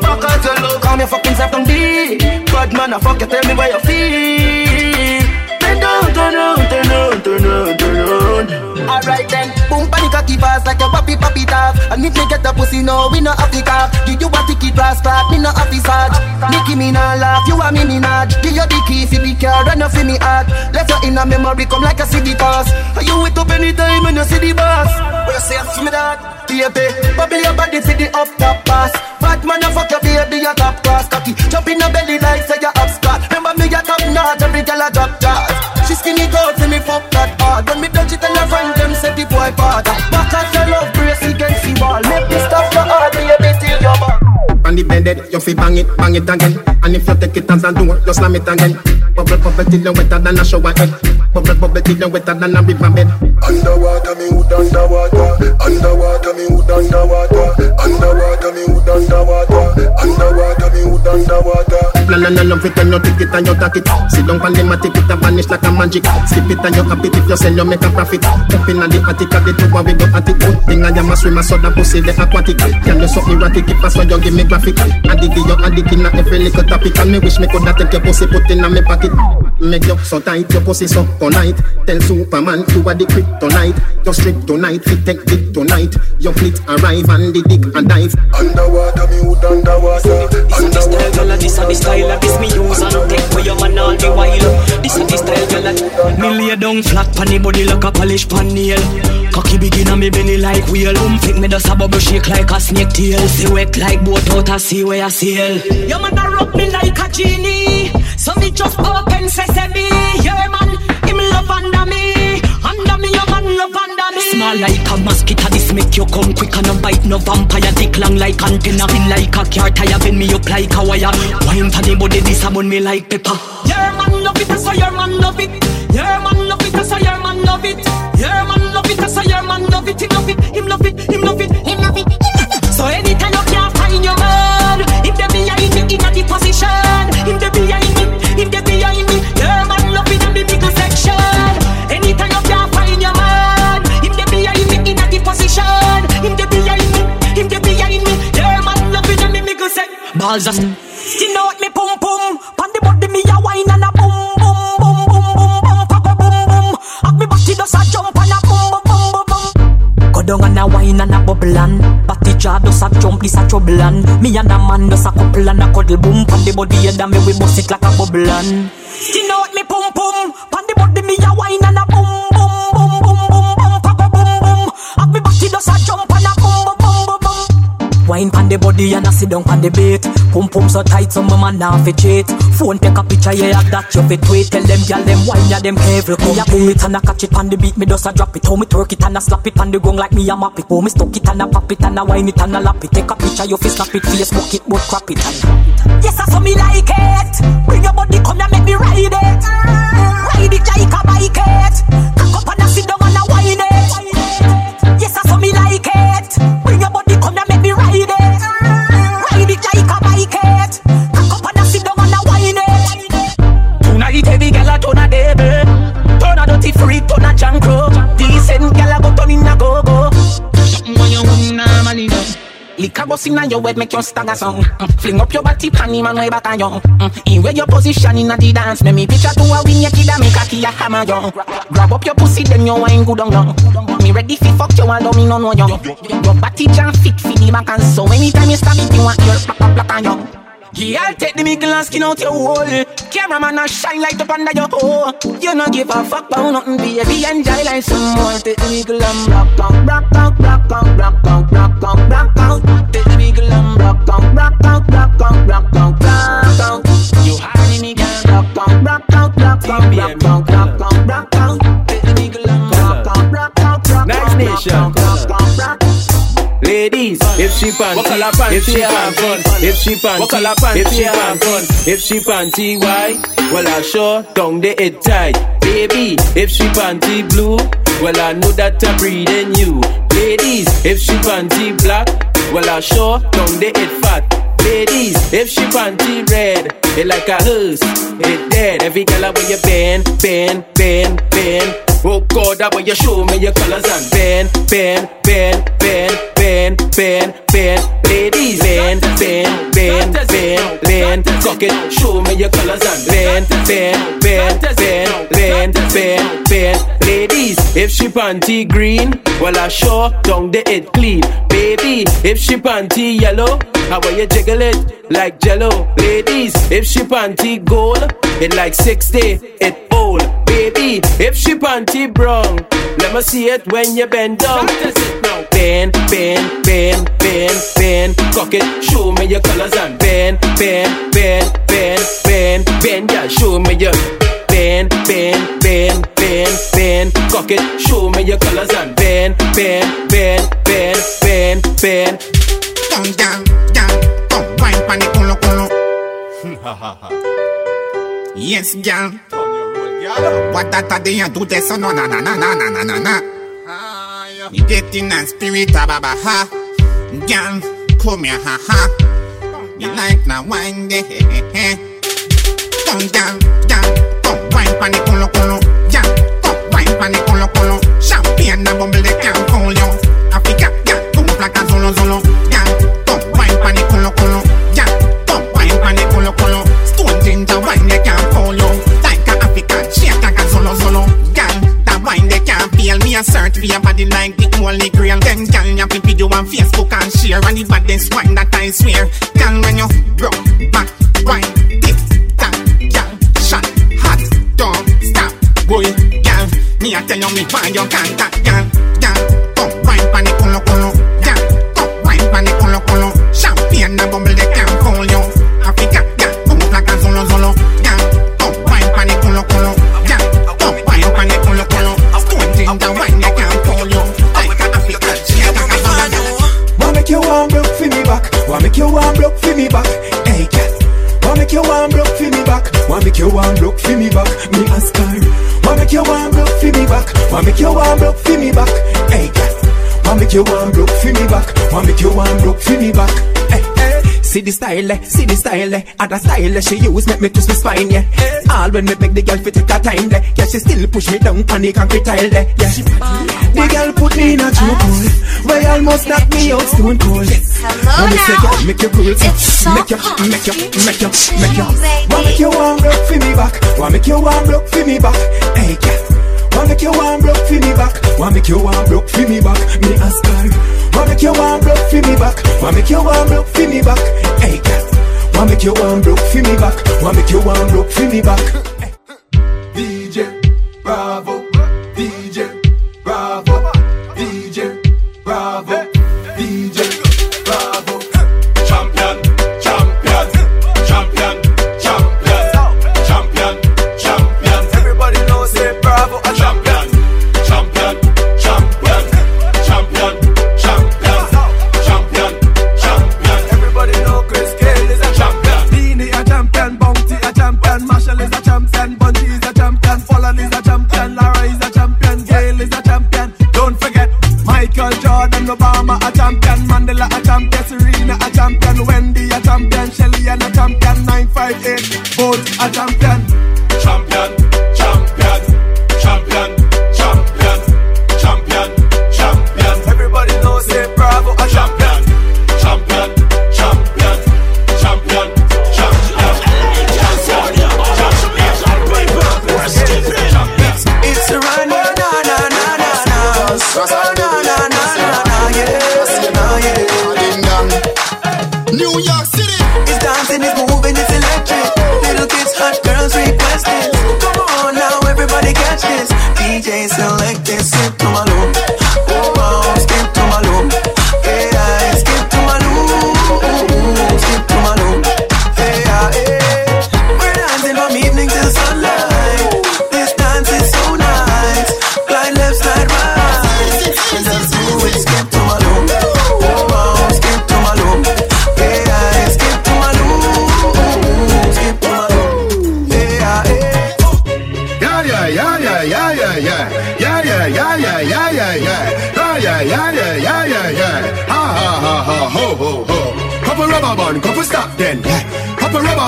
at your fucking self on D Bad man, I fuck you, tell me where you feel. Bend down, turn round, turn round, turn round, turn round Alright then, boom panic a keep us like a papi papi talk And if me get a pussy no, we no have to cock Give you a ticket class clap, me no have to search Nicki me no laugh, you a me Minaj Give you the key the car and for me heart Left you in memory come like a CD Are you wait up anytime when you see the boss Where you say for me that Baby, bubble your body for the up top pass. Bad man a fuck your baby a top class. Cocky Jump in a belly like say you upstart. Remember me a top notch, every girl a drop jazz She skinny coat for me fuck that hard. When me touch it and her friend them say the boy bad Back at your love brace against the wall. Make me stop your heart baby till your back On the bed, you fi bang it, bang it again. And if you take it as a door, you slam it again. Bubble, bubble till you wetter than a shower head. Bubble, bubble till you wetter than a river bed. Underwater, me wood underwater. Underwater, me wood underwater. Underwater, me wood underwater. Underwater, me wood underwater. Plan and love it and you take it and you take it. Sit down on the mat, it and vanish like a magic. Skip it and you cap it if you sell, you make a profit. Up in the attic, at the top, we go at it. Thing I am a swimmer, so that pussy the aquatic. Can you suck me erratic if I saw you give me graphic? Addict, you addict in a every little topic. And me wish me could have take your pussy, put in a me pocket. Make you so tight, your pussy so tonight. Tell Superman you are the kryptonite. Your strip tonight, fit take it tonight. Your fleet arrive and the dick and dive. Underwater, me wood underwater. This is the style, girl, this is the style of this me use and take for your man all the while. This is the style, girl, me lay down flat pon the body like a polish pan nail. Cocky begin on me belly like wheel. Um, fit me just a bubble shake like a snake tail. See wet like boat out a sea where I sail. Your a rub me like a genie, so me just open sesame. Yeah man, him love under me, under me your man love under me. Small like a mosquito, this make you come quick and no bite no vampire. Dick long like antenna, thin like a car tire. Bend me up like a wire. Wine for the body, this a me like pepper. Your man love it, so your man love it. Your man it. Him love it, him love it, him love it, him love it. So anytime you can't find your man, if they behind me in a the position, if they behind me, if they behind me, your man love it in the middle section. Anytime you can't find your man, if they behind me in a the position, if they behind me, if they behind me, your man love it in the middle section. balls just Skin out me pum pum Pan the body me a wine and a boom boom boom boom boom boom Papa boom boom Have me body does a jump and a down and a wine and a bubble and Body jaw does a jump this a trouble and Me and a man does a couple and a cuddle boom Pan the body and me we bust it like a bubble and Skin out me pum pum. Pan the body me a wine and a boom boom boom boom boom boom Papa boom boom Have me body does a jump and a boom Wine pan the body and I sit down pan the bait. Pum pum so tight, so my man now fi cheat. Phone take a picture, yeah, that you fi tweet. Tell them, girl, them wine, yeah, them careful. It and I catch it pan the beat, me just a drop it. How me twerk it and I slap it pan the gong like me a map it. Oh, me stuck it and I pop it and I wine it and I lap it. Take a picture, you fi snap it, Facebook it, but crap it. And yes, I saw me like it. Bring your body, come and make me ride it. Ride it like a bike it. Cock up and I inna your head, make you stagger song. Mm. Fling up your body, panty man way back on you. Mm. In where your position inna the dance, make me picture to a win your kid and make a key a hammer you. Grab up your pussy, then you wine good on you. Me ready fi fuck you, although me no know you. Your body jam fit fi the back and so anytime you stab it, you want your black black on you. Yeah, I'll take the mickle and skin out your hole. Cameraman a shine light up under your hole. You no give a fuck about nothing, baby. Enjoy like some more. Take the mickle and rock out, rock out, rock out, rock out, rock out, rock out. Take the mickle and rock out, rock out, rock out, rock out, rock out. You hiding me, girl. Rock out, rock out, rock out, rock out, rock out, rock out. Take the mickle and rock out, rock out, rock out, Nice nation. rock out, rock out. Ladies, if she panty, if she fun, if she panty, if she fun, if she panty white, well I sure down the head tight. Baby, if she panty blue, well I know that I'm breathing you. Ladies, if she panty black, well I sure down the head fat. Ladies, if she panty red, it like a hearse, it dead. Every girl when you bend, bend, bend, bend. Oh God, that way you show me your colors and bend, bend, bend, bend, bend, bend, bend. Ladies, bend, bend, bend, bend, bend. Cock it, show me your colors and bend, bend, bend, bend, bend, bend, bend. Ladies, if she panty green, well I sure down the it clean. Baby, if she panty yellow, how will you jiggle it like jello? Ladies, if she panty gold, it like 60, it old. Baby, if she panty brown, let me see it when you bend down. Bend, bend, bend, bend, bend. Cock it, show me your colors and bend, bend, bend, bend, bend, bend. Yeah, show me your bend, bend, bend, bend, bend. Cock it, show me your colors and bend, bend, bend, bend, bend, bend. Come down, down, Yes, girl. What that a day you do this? No, na na na na na na na na. Me getting a spirit ah, of baba ha. Girl, come here ha ha. Me like na wine de he he. Come down, down, come wine pan the culo culo. Yeah, come wine pan the culo culo. Champagne na bubble they can't cool you. Africa, yeah, come up like a Ginger wine they can't you. Like a like a. Girl, wine they can't feel me a for your body like the holy grail. Then girl, you have video on Facebook and share. And the baddest wine that I swear. Girl, when you broke back, wine, tick tock, girl, shot, hot, don't stop, boy, girl. Me a tell you me why you can't that, girl, girl. Come wine pan the culo culo, girl. Come wine pan the culo culo. Champagne and bubble they can't make you warm broke for me back? Wanna make you warm broke for me back? Hey, hey. See the style, eh? see the style, eh? other style eh? she use make me twist my spine, yeah. All when me make the girl fit take her time, there. Yeah, she still push me down on the concrete tile, there. Yeah, the girl put me in a chokehold. When boy almost knocked me out stone cold. Hello now. Say, girl, make your girls it's so make your, make your, make your, make your. Wanna make you warm broke for me back? Wanna make you warm broke for me back? Hey, girl. Wanna make you warm broke for me back? Wanna make you warm broke for me back? Me ask her. Wanna make you warm broke for me back? Wanna make you warm broke for me back? Hey, girl. Wanna make you warm broke for me back? Wanna make you warm broke for me back? DJ Bravo, DJ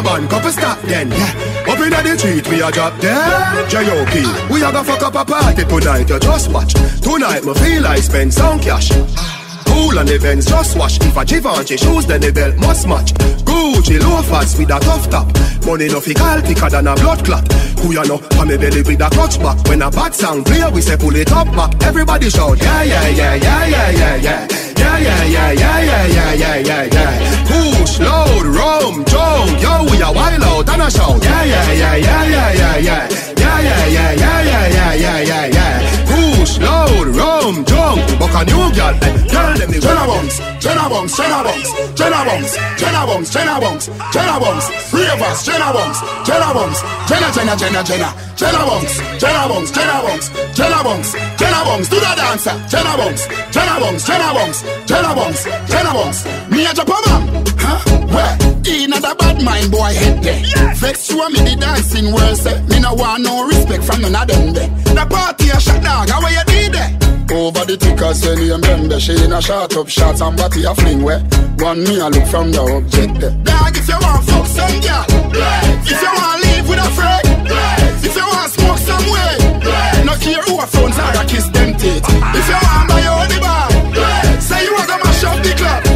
Band, couple stop then, yeah. Up inna the street, we a drop dead. J.O.P. We a go fuck up a party tonight, you just watch. Tonight, me feel I spend some cash. Cool on the Benz, just wash. If a Givenchy shoes, then the belt must match. Gucci loafers with a tough top. Money no fi call thicker than a blood clot. Who you know? On me belly with a clutch back. When a bad sound play, we say pull it up back. Everybody shout, yeah, yeah, yeah, yeah, yeah, yeah, yeah. Yeah, yeah, yeah, yeah, yeah, yeah, yeah, yeah, yeah. Push, load, rum, jump, yo, we a wild out and a shout. Yeah, yeah, yeah, yeah, yeah, yeah. Yeah, yeah, yeah, yeah, yeah, yeah, yeah, yeah, yeah. Push, load, rum, jump, buck a new girl. eh, Tell them the Jenna Bunks, Jenna Bunks, Jenna Bunks, Jenna Bunks, Jenna Bunks, Jenna Bunks, Jenna Bunks, Ravers, Jenna Bunks, Jenna Bunks, Jenna, Jenna, Jenna, Jenna, Jenna Bunks, Jenna Bunks, Jenna Bunks, Jenna Bunks, Jenna Bunks, do the dancer, Jenna Bunks, Jenna Bunks, Jenna Bunks, Jenna Bunks, Jenna Bunks, me a Japan, huh? Where? In as a bad mind boy head there. Vex you and me the dancing world say, me no want no respect from none of them there. The party a shot dog, how you did there? Over the tickers when you remember She in a shot up shots and body a fling where? One me a look from the object there. Dog if you want fuck some girl If you want live with a friend If you want to smoke some way No care who a phones or a kiss them teeth. Uh-huh. If you want buy your only bar Say you want to mash up the club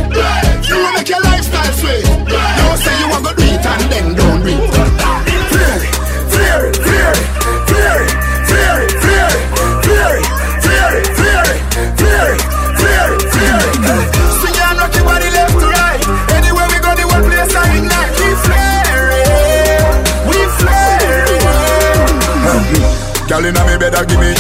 Girl inna me bed, a give me.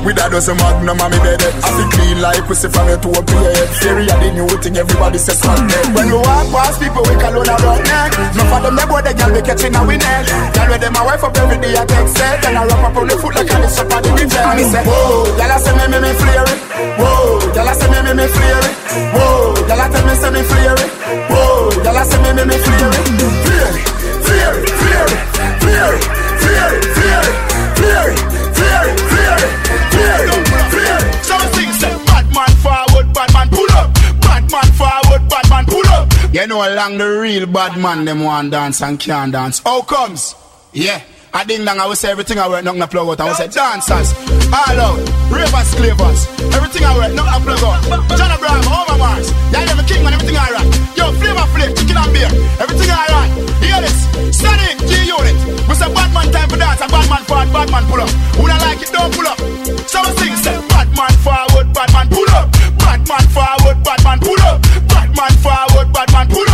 With a dozen magnum on me bed eh. I feel clean like pussy from your toe to your head Fairy a the new thing, everybody says neck When we walk past people, we call on rock neck. No for eh. them, they boy, the girl we catching we neck Girl with them, my wife up every day, I text set. And I wrap up on the foot like a this up on the revenge And me say, whoa, girl I say me, me, me flare it. Whoa, girl I say me, me, me flare it. Whoa, girl I tell me, say me flare it. Whoa, girl I say me, me, me flare it. Flare it, flare it, flare it, it, it, it Things say bad man forward, bad man pull up. Bad man forward, bad man pull up. You know along the real bad man them want dance and can't dance. How comes? Yeah. I ding dong, I will say everything I work, nothing I plug out. I will say dancers, all out, ravers, clavers, everything I work, nothing I plug out. John Abraham, over Mars, Dine of King, man, everything I rock. Yo, flavor flip, chicken and beer, everything I rock. Hear this, Sonic, G Unit. We say bad man time for dance, a bad man forward, bad pull up. Who don't like it, don't pull up. So we sing, say, bad forward, badman pull up. badman forward, badman pull up. badman forward, badman pull up.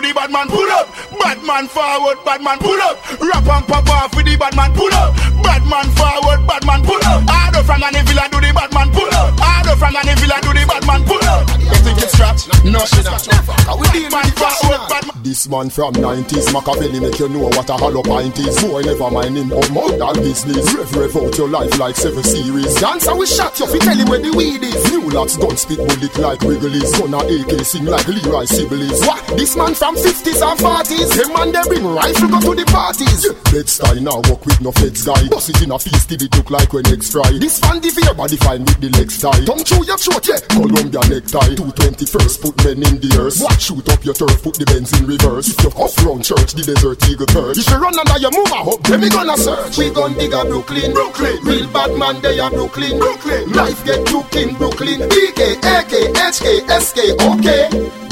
Do the bad man pull up. Bad man forward, bad man pull up. Rap and pop off with the bad man pull up. Bad man forward, bad man pull up. Harder from an villa do the bad man pull up. Harder from an villa do the bad man pull up. You think it's scratch? No, shit. We the man forward, bad man. This man from 90s Machiavelli make you know what a hollow pint is Boy never mind him or more than business Rev rev out your life like seven series Dancer we shot you fi tell him where the weed is New lots gun spit bullet like Wrigley's Gonna AK sing like Leroy Sibbles What? This man from 50s and 40s Them man they bring rifle go to the parties. Yeah. Style now walk with no feds guy. Bust it in a feast till it look like when eggs fry This fan the fear body fine with the legs tie Tongue through your throat yeah. Columbia necktie. 221st put men in the earth What? Shoot up your turf put the Benz in reverse. If you off round church the desert eagle perch. If you run under your move I hope then we gonna search. We gon' dig a Brooklyn. Brooklyn. Real bad man they are Brooklyn. Brooklyn. Life get took in Brooklyn. BK AK HK SK OK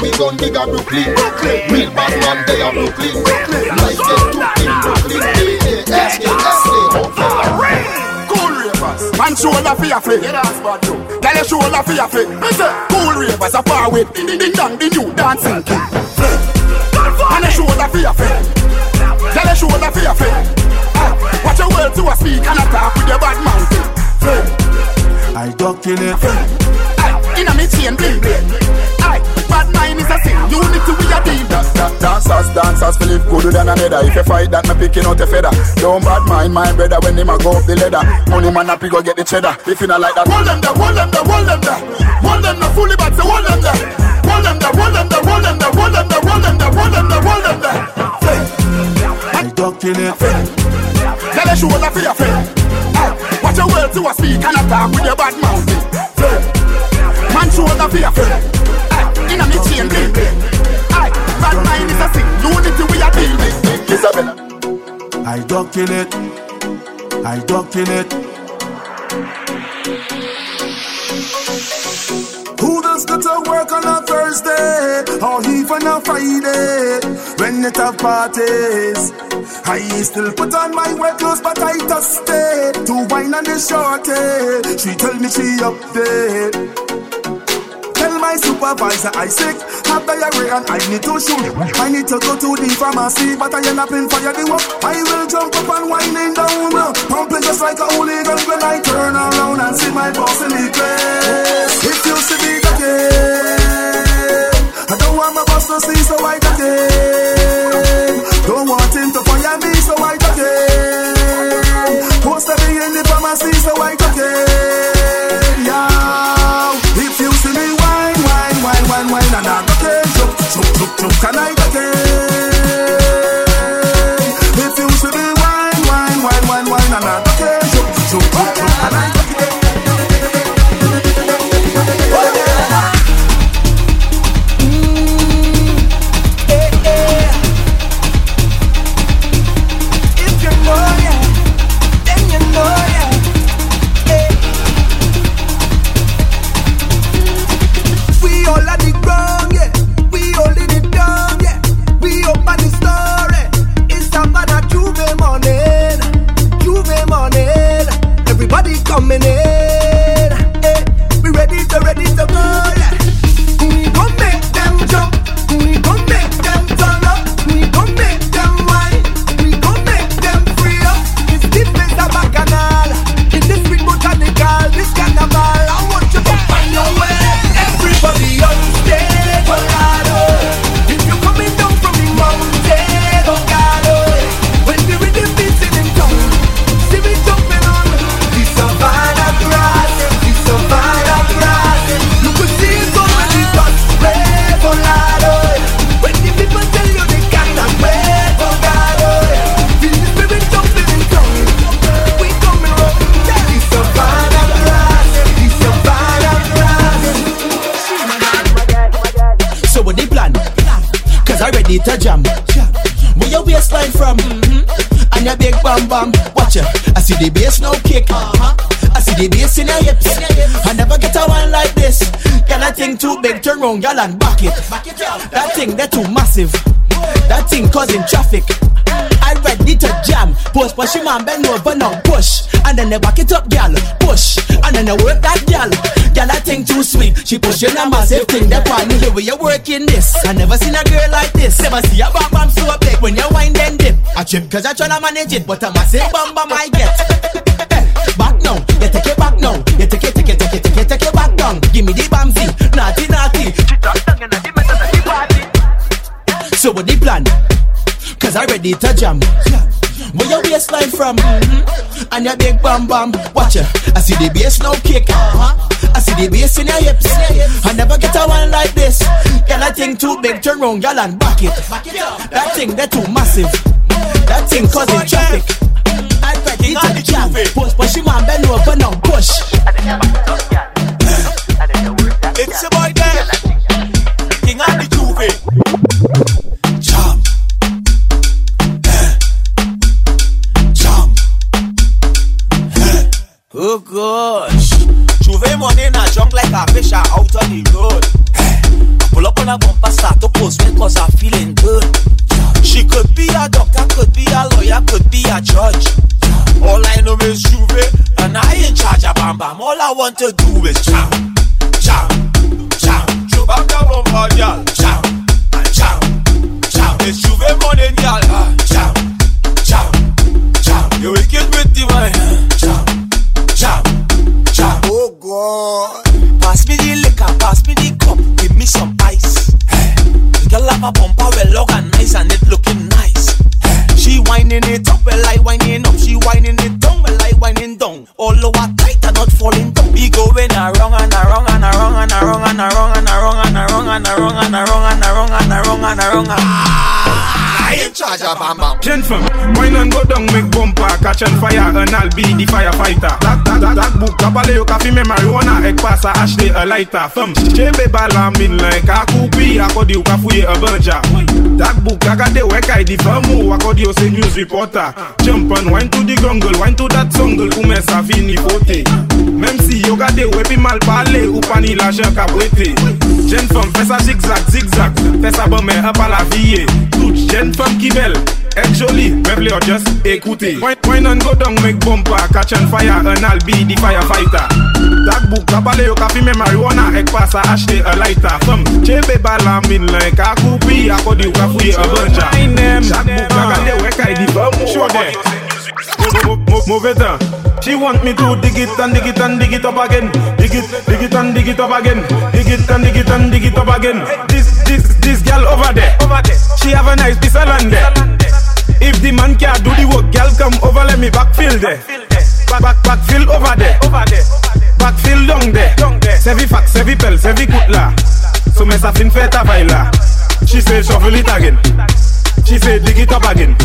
We gon' dig a Brooklyn Brooklyn Real bad man they are Brooklyn Life get took in Brooklyn BK HK SK OK Cool ravers, man shoulder for your flick. Yeah, that's bad too. Tell your shoulder for your. Me say, cool ravers a far with ding ding ding dong the new dancing king. And a shoulder for your flick. Tell your shoulder for your flick. Ah, Watch your words to a speak and attack with your bad mouth. I ducking it. Inna me chain bling bling. Aye, bad mind is a sin. Unity we a deal. Da- da- Dancers, dancers, feel it gooder than another If you fight that, me picking out a feather Don't bad mind my brother when him a go up the ladder Money man up, he go get the cheddar If you not like that Hold them there, hold them there, hold them there. Hold them there, fully back, so hold them there. Hold them there, hold them there, hold them there, hold them there, hold them there, hold them there, hold them there. I ducking it. Tell your shoulder for your friend. Aye, Watch your words to a speak and attack with your bad mouth. Man shoulder for your me chain bling. Aye, bad mind is a sin. Unity we a deal with. Isabella. I ducking it. I ducking it. Who does go to work on a Thursday or even a Friday when it have parties? I still put on my work clothes, but I just stay to wine on the shorty. She tell me she up there. Tell my supervisor I sick, have diarrhea and I need to shoot. I need to go to the pharmacy, but I end up in fire the work. I will jump up and winding down, pumping just like a hooligan when I turn around and see my boss in the place. If you see me again, I don't want my boss to see, so I again. Don't want him to fire me, so I again. Post me in the pharmacy, so I again. Jump, jump, jump, can I again? See the bass now kick. Uh-huh. I see the bass in your hips. I never get a one like this. Girl, I think too big. Turn round, girl, and back it. That thing, they too massive. That thing causing traffic. I ready to Push, push him man bend over now, push. And then they back it up, gal. Push. And then they work that gal. Gal, that thing too sweet. She pushing a massive thing. That one, the way you working this. I never seen a girl like this. Never see a bam bam so big when you wind and dip. I trip cause I tryna manage it, but a massive bam bam I get. Eh, back now, you take it back now. You take it, take it, take it, take it, take it back down. Give me the bamsy, naughty, naughty. She. So what the plan? I ready to jam. Where your waistline from? Mm-hmm. And your big bam bam. Watch it. I see the bass now kick. Uh-huh. I see the bass in your hips. I never get a one like this. Girl, I think too big. Turn round, girl, and back it. That thing, that too massive. That thing causing traffic. I ready to jam. Push, push him man bend over now. Push. It's a boy there. King of the Juve. Oh gosh, Juve money in a junk like a fish out on the road. I pull up on a bumper, start to post me cause I'm feeling good. She could be a doctor, could be a lawyer, could be a judge. All I know is Juve, and I ain't charge of bam bam. All I want to do is jam, jam, jam. Chubaka bumper, girl, jam, and jam, jam. It's Juve money, girl, ah, jam, jam, jam. You wicked with the wine, a bumper well organized and it looking nice. She whining it up, well I whining up. She whining it down, well I whining down. All over tight and not falling down. We going around and around and around and around and around and around and around and around and around and around and around and around. I in charge of bam Gen fam, wine and go down, make bumper, catch on fire, and I'll be the firefighter. That, that, that, that book, kapale yo kafi me marijuana, ek pasa, ashley a lighter. Fam, jebe bala min like a kupi, akodi yo kafuye a banja That book, agade wek I di famu, akodi yo se news reporter. Jump on, wine to the jungle, wine to that jungle, ume sa fini pote. Mem si yo gade wepi mal pale, Ou pani la jen ka kabwete. Gen fam, fesa zigzag, zigzag, fesa bame, apala viye. Tout jen fam ki bel, ek joli, mevle yo just ekouti Mwen an go dong mek bompa, catch an fire, an al bi di firefighter. Tak buk kapale yo kapi me marijuana, ek pasa ashte a lighter. Fem, chebe bala min len, ka koupi, akodi yo ka fuye a buncha. Tak buk kakade yo ek ay di bambu, akodi yo se Move it on. She want me to dig it and dig it and dig it up again. Dig it, dig it and dig it up again. Dig it and dig it and dig it up again. This, this, this girl over there. She have a nice piece of land there. If the man can't do the work, girl come over, let me backfill there. Back, back, backfill over there. Backfill down there. Sevi fax, sevi pel, sevi kutla. So me sa fin feta vaila. She say shuffle it again. She say dig it up again.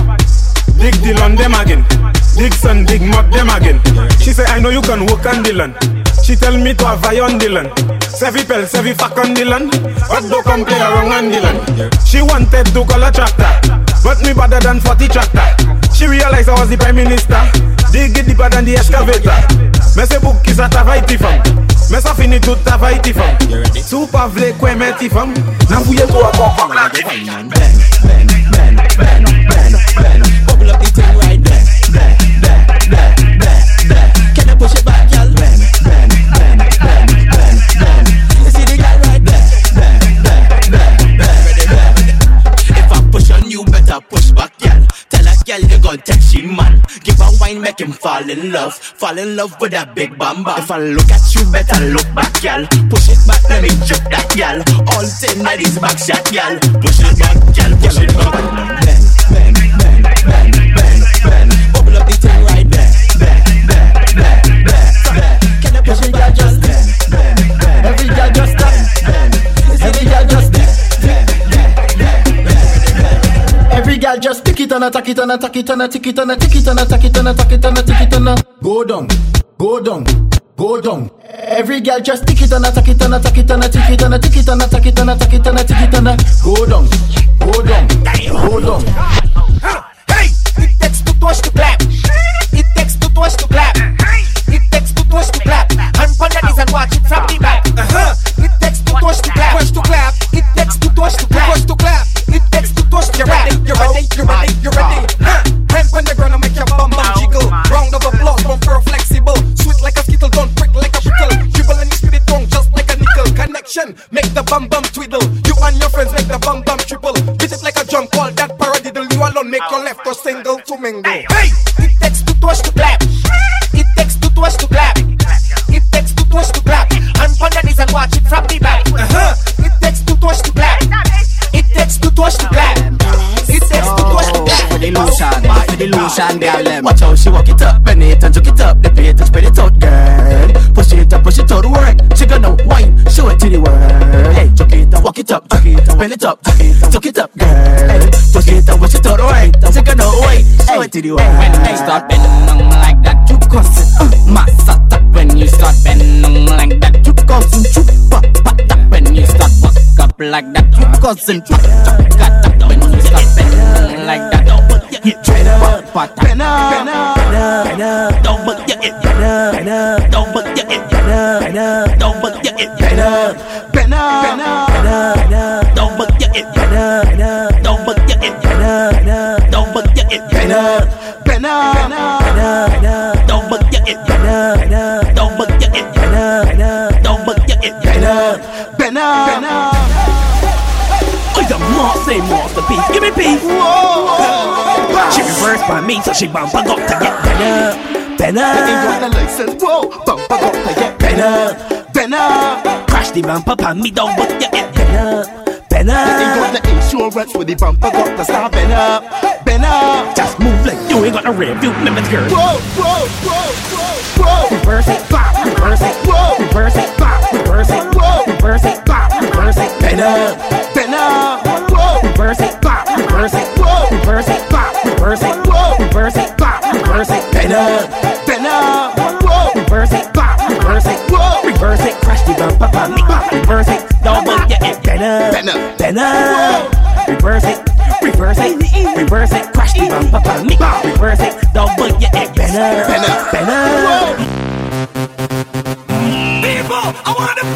Dig the land them again. Dig sun, dig mud them again. She say I know you can work on land. She tell me to have on the land. Sevi pel, sevi fuck on land. But don't come play around on land. She wanted to call a tractor. But me better than 40 tractor. She realized I was the prime minister. Dig it deeper than the excavator. Me se book is a travaiti fam. Me sa fini tout travaiti fam. Super vle kwe meti fam. Nan fouye to a kok fam. Ben, ben, up the thing right there, there, there, there, there, there. Can I push it back, girl? Ben, ben, ben, ben, ben, ben. You see the girl right there, there, there, there, there, there. If I push on you, better push back, girl. Tell a girl you gon' text she man. Give a wine, make him fall in love. Fall in love with that big bamba. If I look at you, better look back, girl. Push it back, let me choke that, girl. All ten these back shot, girl. Push it back, girl. Push it back. Ben, ben, ben, ben, Bubble up the thing right there, there, there, there, there, there. Can I push back, girl? Ben, ben, ben. Every girl just stop. Every girl just Every girl just tick it and attack it and attack it and tick it and tick it and attack it and attack it and tick it and go down, go down, go down. Every girl just tick it and attack it and attack it and tick it and tick it and attack it and attack it and tick it and go down, go down, go down toes to clap. It takes two toes to clap. It takes two toes to clap. Hand on the knees and watch it from the back. Uh huh. It takes two toes to clap. Toes to clap. It takes two toes to clap. Toes to clap. It takes two toes to clap. You're ready. You're ready. You're ready. Oh you're ready. Hand on the ground and make your bum bum oh jiggle. Round of applause from Pearl Flexible. Sweet like a skittle, don't prick like a pickle. Dribble and you spit it wrong just like a nickel. Connection, make the bum bum twiddle. You and your friends make the bum bum triple. Beat it like a jump call that paradiddle. You alone make your left or single to mingle. Girl. them. Watch how she walk it up, bend it and juke it up. The plate and spread it out, girl. Push it up, push it out, work. She gonna wine, show it to the world. Hey, juke it up, walk it up, juke it up, bend it up, juke it up, girl. Push it up, push it out, work. She gonna wine, show it to the world. When I start bending like that, you cause it. Uh, massa tap when you start bending like that, you cause it. You pop, pop, when you start walk up like that, you cause it. Got trade up, pop, tap, bend up, bend up, bend up. Don't put your up, bend up. Don't put your up, bend up. Don't put your hit, bend up, bend up, bend up, bend up, bend up. Don't put your up, bend up. Don't put your up, bend up. Don't put your hit, bend up, bend up, bend up, bend up, bend up. Don't put your up, bend up. Don't put your up, bend up. Don't put your hit, bend up, bend up, bend up. Oh, the Marseille masterpiece. Give me peace. She reversed by me, so she bump got to get better. Better. Ain't got the license, whoa. Bump I got to get better. Better. Crash the bumper on me, don't but you get better. Better. Ain't got the insurance with the bump I got to start up, bend up. Just move like you ain't got a rear view limit, girl. Whoa, whoa, whoa, whoa, whoa. Reverse it, bop, reverse it, whoa. Reverse it, bop, reverse it, whoa. Reverse it, bop, reverse it, Better, better, whoa. Reverse it, bop, reverse it, it, Better, better, whoa. Reverse it, bop, reverse it, whoa. Reverse it, crash the bumper on me, bop, reverse it, don't double yeah, it, better, Better. better. Reverse it, reverse it, reverse it, crash the bumper on me, bop, reverse it, don't double yeah, it, better, Better. better.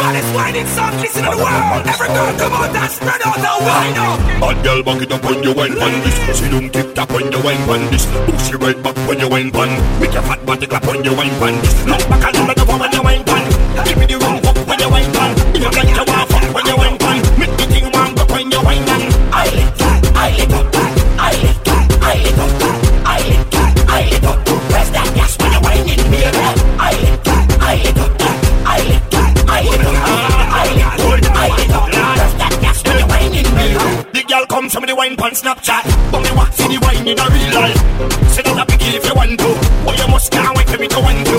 Baddest whining song listen to the world. Every come out and spread out the wine up. Bad girl, back it up when you wine pan this. She don't tick tock when you wine pan this. Push your right back when you wine pan. Make your fat body clap when you wine pan this. Look back and look over when you wine pan. Give me the room up when you wine pan. If you like you want fuck when you wine pan. Make the thing warm up when you wine pan. I lick that, I lick up me the wine pan Snapchat. But me want see the wine in a real life. Say that a picky if you want to. But you must can't wait for me to want to.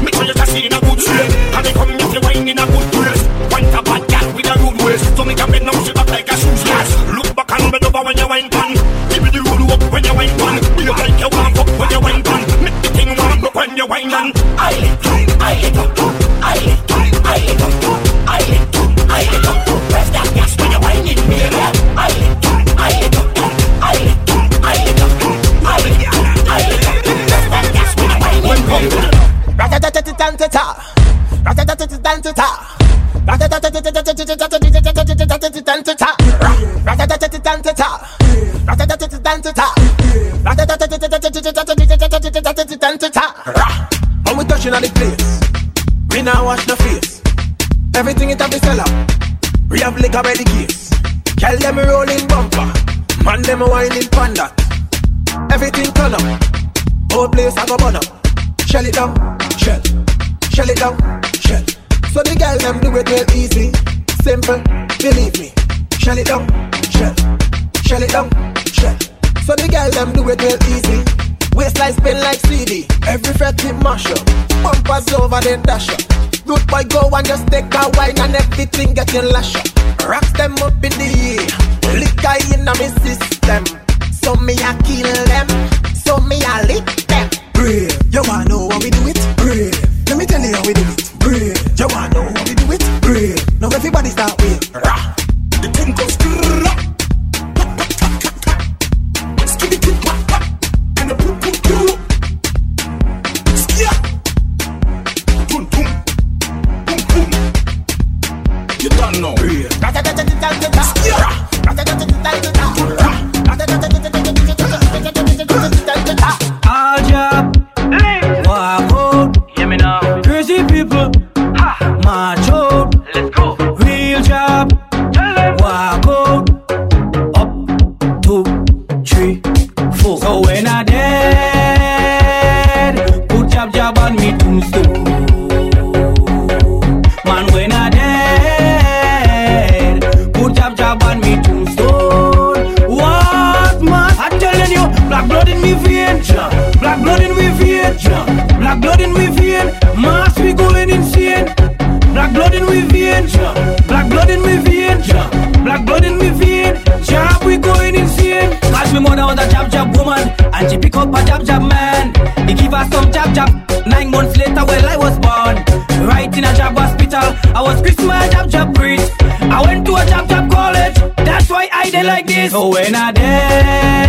Make sure you just see in a good shape. And me come if you wine in a good place. Want a bad girl with a rude waist. So me can bend down she back like a shoes glass. Look back and bend over when you wine pan. Give me the roll up when you wine pan. Be you like you want fuck when you wine pan. Make the thing warm up when you wine pan. I lick that, I lick up to, I lick that, I lick up to, I lick that, I lick up to press that gas when you wine in me. I When we touching on the place, we now wash the face. Everything it have to sell out. We have liquor by the case. Girl them rolling bumper, man them whining panda. Everything turn up, whole place I go burn up. Shell it down, shell, shell it down, shell. So the girl them do it real easy, simple, believe me. Shell it down, shell, shell it down, shell. So the girl them do it real easy. Waistline spin like CD, every fret hit mash up. Bumpers over then dash up. Root boy go and just take a wine and everything get you lash up. Rocks them up in the air, liquor in my system. So me a kill them, so me a lick them. Brave, you wanna know how we do it? Brave, let me tell you how we do it. You wanna So when I dead,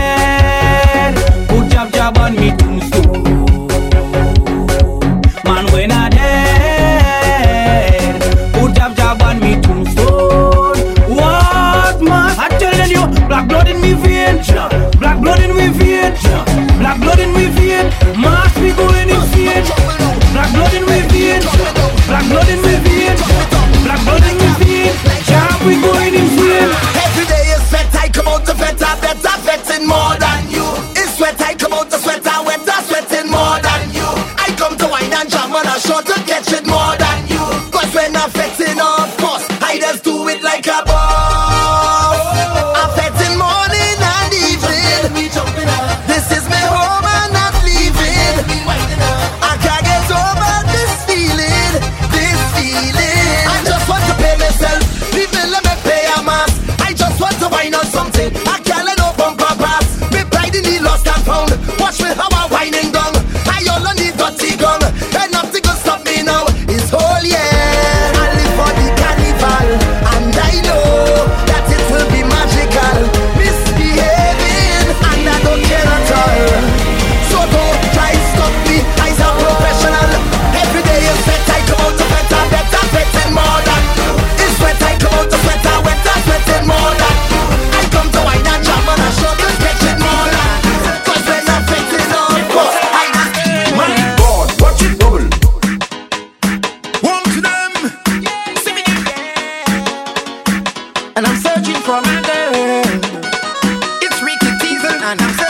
Teasel,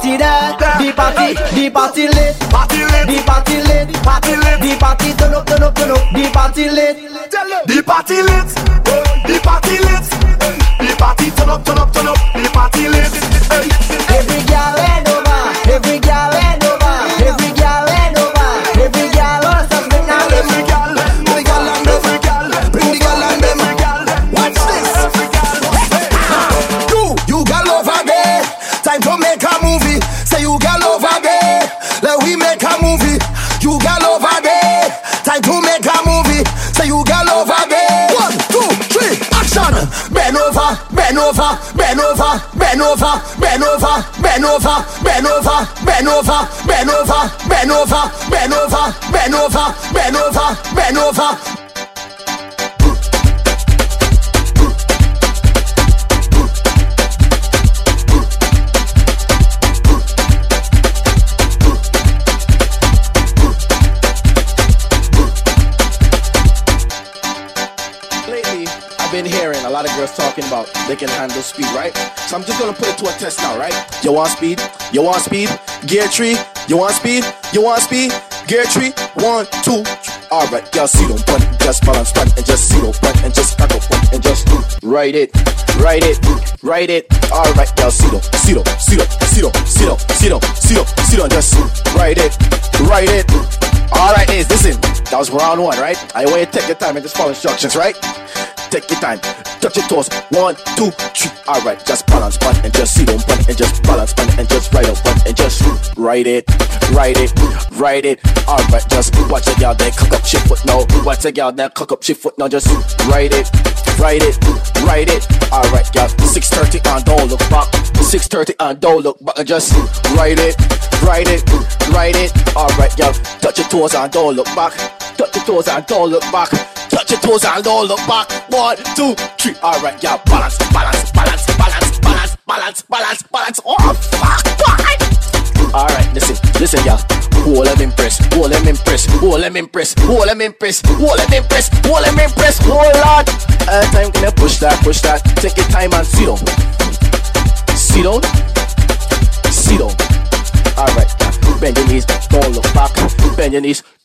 party there, the party, the party lit. Party lit. The party lit. Party lit. The party turn up, turn up, turn up. The party lit. The party lit. So I'm just gonna put it to a test now, right? You want speed? You want speed? Gear tree? You want speed? You want speed? Gear tree? One, two. Alright, y'all see them one, just balance one, and just see them one, and just back up one, and just write it, write it, write it. Alright, y'all see them, see them, see them, see them, see them, see them, see them, see them, just write it, write it. Alright, listen. That was round one, right? I want you to take your time and just follow instructions, right? Take your time. Touch your toes. One, two, three. Alright, just balance one and just sit on one and just balance one and just ride on one and just write it, write it, write it. Alright, just watch a girl then cook up shit foot now. Watch a girl then cook up shit foot now. Just write it, write it, write it. Alright, girl. 6:30 and don't look back. 6:30 and don't look back just write it, write it, write it. Alright, girl. Touch your toes and don't look back. Touch your toes and don't look back. Touch your toes and don't look back. One, two, three. Alright, yeah. Balance, balance, balance, balance, balance, balance, balance, balance. Oh, fuck, fuck. Alright, listen, listen, y'all. Hold them impress, hold them impress, hold them impress, hold them impress, hold them impress, hold them impress, hold on. Uh, time, you push that, push that. Take your time and sit down. Sit down. Sit down. Alright, bend your knees, don't look back. Bend your knees,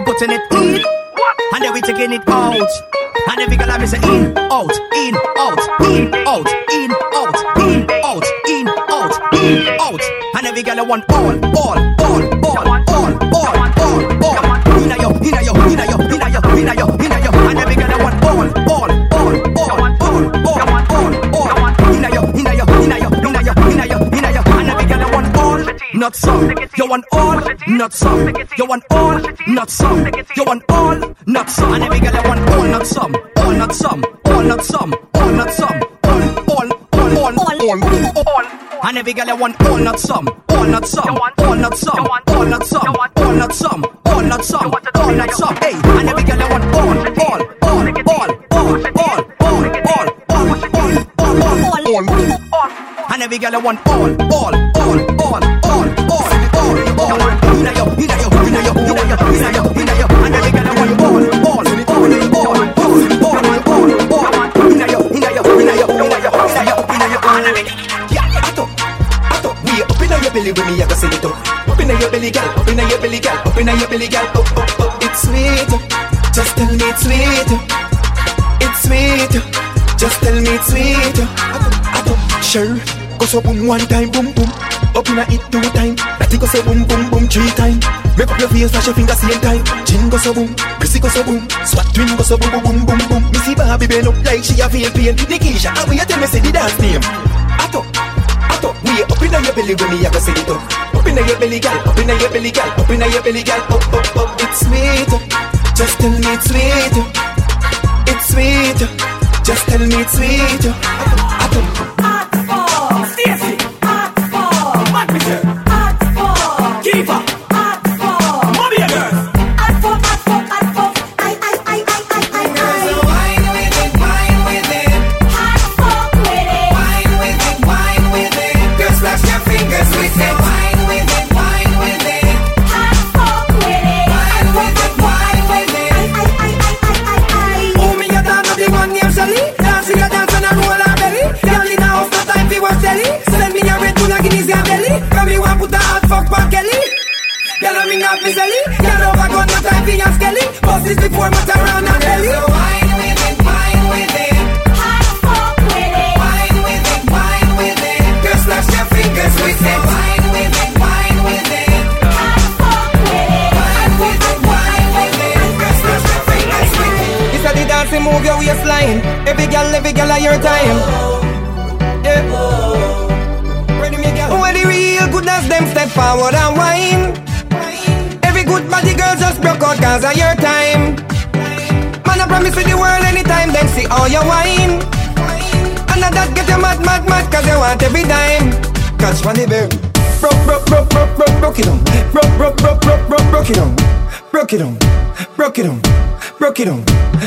We putting it in. And then we taking it out. And then we gonna miss in, out, in, out, in, out, in, out, in, out, in, out, in, out. And then we gonna want all, all, all, all, all, all, all, all. Inna yo, inna yo, inna yo, inna yo, inna yo, inna yo. And then we gonna want all, all, all, all, all, all, not some. You want all, not some. You want all, not some. You want all, not some. And every girl you want all, not some. All, not some. All, not some. All, not some. All, all, all, all, all, all, all. And every girl you want all, not some. All, not some. All, not some. All, not some. All, not some. All, not some. All, not some. Hey, and every girl you want all, all, all, all, all, all, all, all, all, all, all, all, all. all. And every girl you want all, all, all, all, all, all, belly with me, I go sing it up. Up inna your belly, girl. Up inna your belly, girl. Up inna your belly, girl. Up, up, up. It's sweet. Just tell me it's sweet. It's sweet. Just tell me it's sweet. I don't sure. Go so boom one time, boom boom. Up in a it two time. That go so boom boom boom three time. Make up your face, flash your finger same time. Chin go so boom, Chrissy go so boom. Swat twin go so boom boom boom boom. Missy Barbie bend up like she a feel pain. Nikisha, how you tell me say the dance name? Ato, ato, we up in your belly when me a go say it up. Up in your belly, gal. Up in your belly, gal. Up in your belly, gal. Up up up. It's sweet. Just tell me it's sweet. It's sweet. Just tell me it's sweet. Ato, ato. Your time. Yeah. When the real goodness them step forward and whine. Every good body girl just broke out cause of your time. Man, I promise you the world anytime them see all your wine. And that get you mad, mad, mad cause you want every dime. Catch money, babe. Broke, broke, broke, broke, broke, broke it on. Broke, broke, broke, broke, broke, broke it on. Broke it on. Broke it on. Broke it on.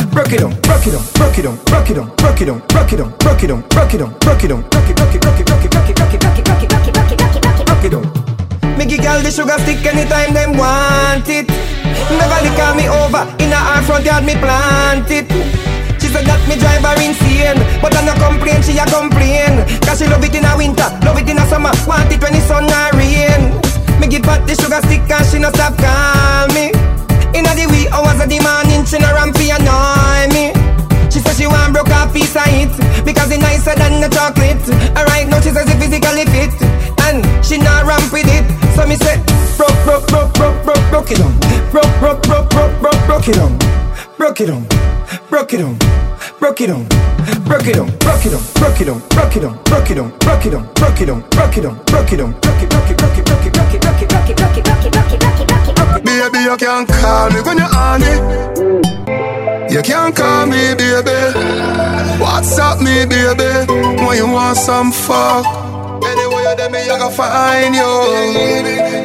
Broke it on. Broke it on. Broke it on. Broke it on. Broke it on. Broke it on. Broke it on. Broke it on. Broke it on. Broke it, broke it, broke it, broke it, broke it, broke it, broke it, broke it, broke it, broke it, broke it, broke it, broke it on. Me give girl the sugar stick anytime them want it. Never call me over in a her front yard me plant it. She said that me drive her insane But I no complain, she a complain Cause she love it in a winter, love it in a summer Want it when the sun a rain Me give her the sugar stick and she no stop call me In the wee hours of the morning She no ramp fi annoy me She said she want broke a piece of it Because it nicer than the chocolate Alright now she says it physically fit And she not ramp with it So me say Broke, broke, broke, broke, broke, broke it on Broke, broke, broke, broke, broke, broke it on Broke it on Broke it on Broke it on Broke it on Broke it on Broke it on Broke it on Broke it on Broke it on Broke it on Broke it on Broke it on broke it broke it broke it broke it broke it broke it broke it broke it broke it broke it broke it broke it Baby, you can't call me when you're it. You can't call me, baby. What's up, me, baby? When you want some fuck. Anyway, you there, me, I gonna find you.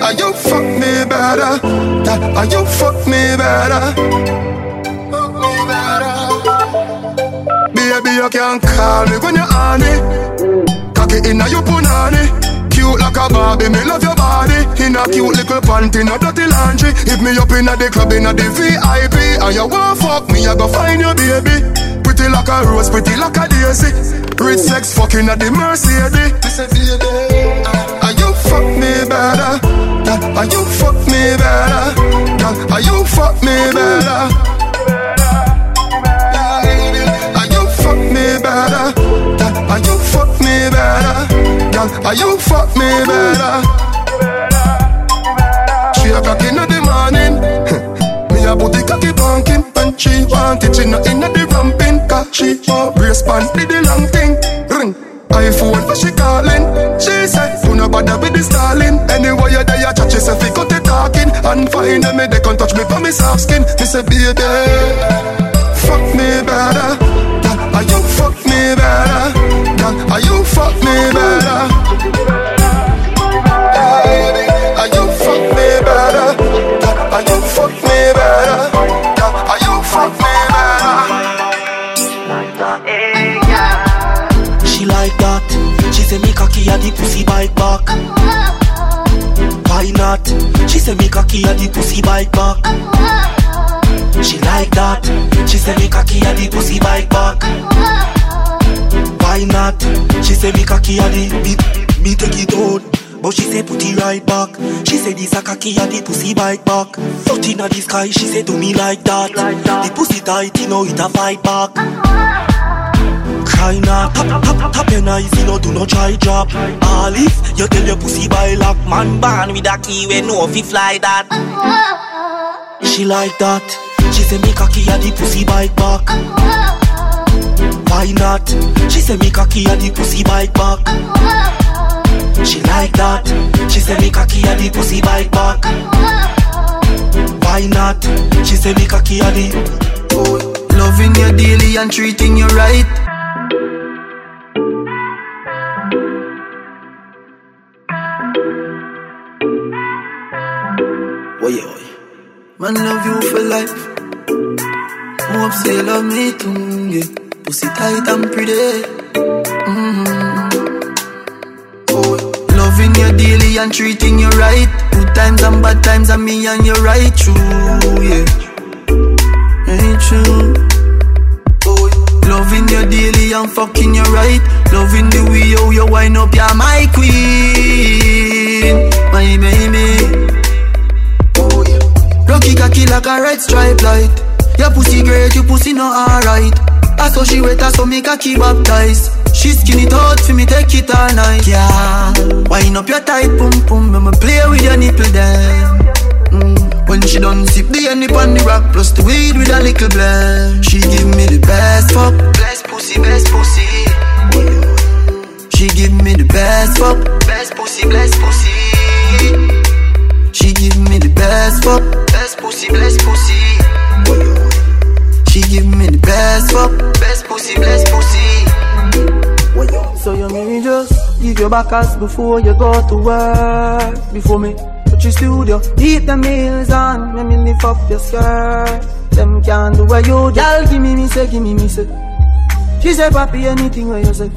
Are you fuck me better? Are you fuck me better? Fuck me better. Baby, you can't call me when you're on it. Cock it inna your punani. Cute like a Barbie, me love your body. In a cute little panty, no dirty laundry. Hit me up in a the club, inna the VIP. And you want fuck me, I go find your baby. Pretty like a rose, pretty like a daisy. Rich sex fucking at the Mercedes. Are you fuck me better? Are you fuck me better? Are you fuck me better? Are you fuck me better? Are you fuck me better? Girl, are you fuck me better? Three o'clock in the morning. Me a the cocky bunking When she want it, she not in the ramping. Cause she want brace pan, did the long thing. Ring, iPhone, for she calling. She said, do not bother with the stalling? Anyway, you there, you chat, she say, fi cut the talking. And find me, they can't touch me for me soft skin. Me say, baby, fuck me better. you fuck me better? Girl, Are you fuck me better? Are you fuck me better? Are you fuck me better? Are you fuck me better? She like that. She say me cocky at the pussy bite back. Why not? She me cocky the pussy bite back. She like that. She say me cocky at the pussy bite back. Why not? She say me cocky at the me, me take it out. But she say put it right back. She say this a cocky at the pussy bite back. Out inna the sky, she say do me like that. The pussy tight, you know it a fight back. Cry not, tap, tap, tap your eyes, you know, do not try drop. All if you tell your pussy by lock, man, born with a key, we know if he fly that. She like that. She say me cocky at the pussy bike back. Why not? She say me cocky at the pussy bike back. She like that. She say me cocky at the pussy bike back. Why not? She say me cocky at the. Loving you daily and treating you right. Oye, oye. Man, love you for life. More say love me too, yeah. Pussy tight and pretty. Mm-hmm. Oh, loving you daily and treating you right. Good times and bad times, and me and you right true, yeah. Ain't true. Oh, loving you daily and fucking you right. Loving the way how you wind up, you're my queen, my baby. Rocky cocky like a red stripe light. Your pussy great, your pussy not alright. I saw she wet, I saw me cocky baptized. She skin it out for me, take it all night. Yeah, wind up your tight pum pum, me play with your nipple then. Mm. When she done sip the honey on the rock, plus the weed with a little blend. She give me the best fuck, best pussy, best pussy. She give me the best fuck, best pussy, best pussy. She give me the best fuck, best pussy, best pussy. She give me the best fuck, best pussy, best pussy. So you may just give your back ass before you go to work. Before me touch your studio, eat the meals on, let me lift up your skirt. Them can't do what you do. Y'all give me me say, give me me say. She say, papi, anything what you say.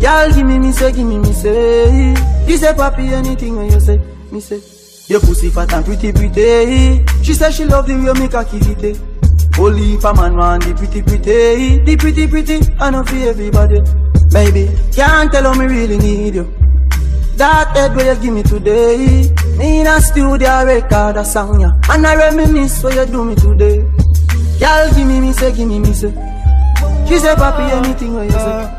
Y'all give me me say, give me me say. She say, papi, anything what you say. Me say. Your pussy fat and pretty pretty. She say she love the way you make her kill it. Only if a man want the pretty pretty, the pretty pretty, I know for everybody. Baby, can't tell how me really need you. That head where you give me today, me in a studio record a song ya, and I reminisce what you do me today. Y'all give me me say, give me me say. She say, papi, anything what you say.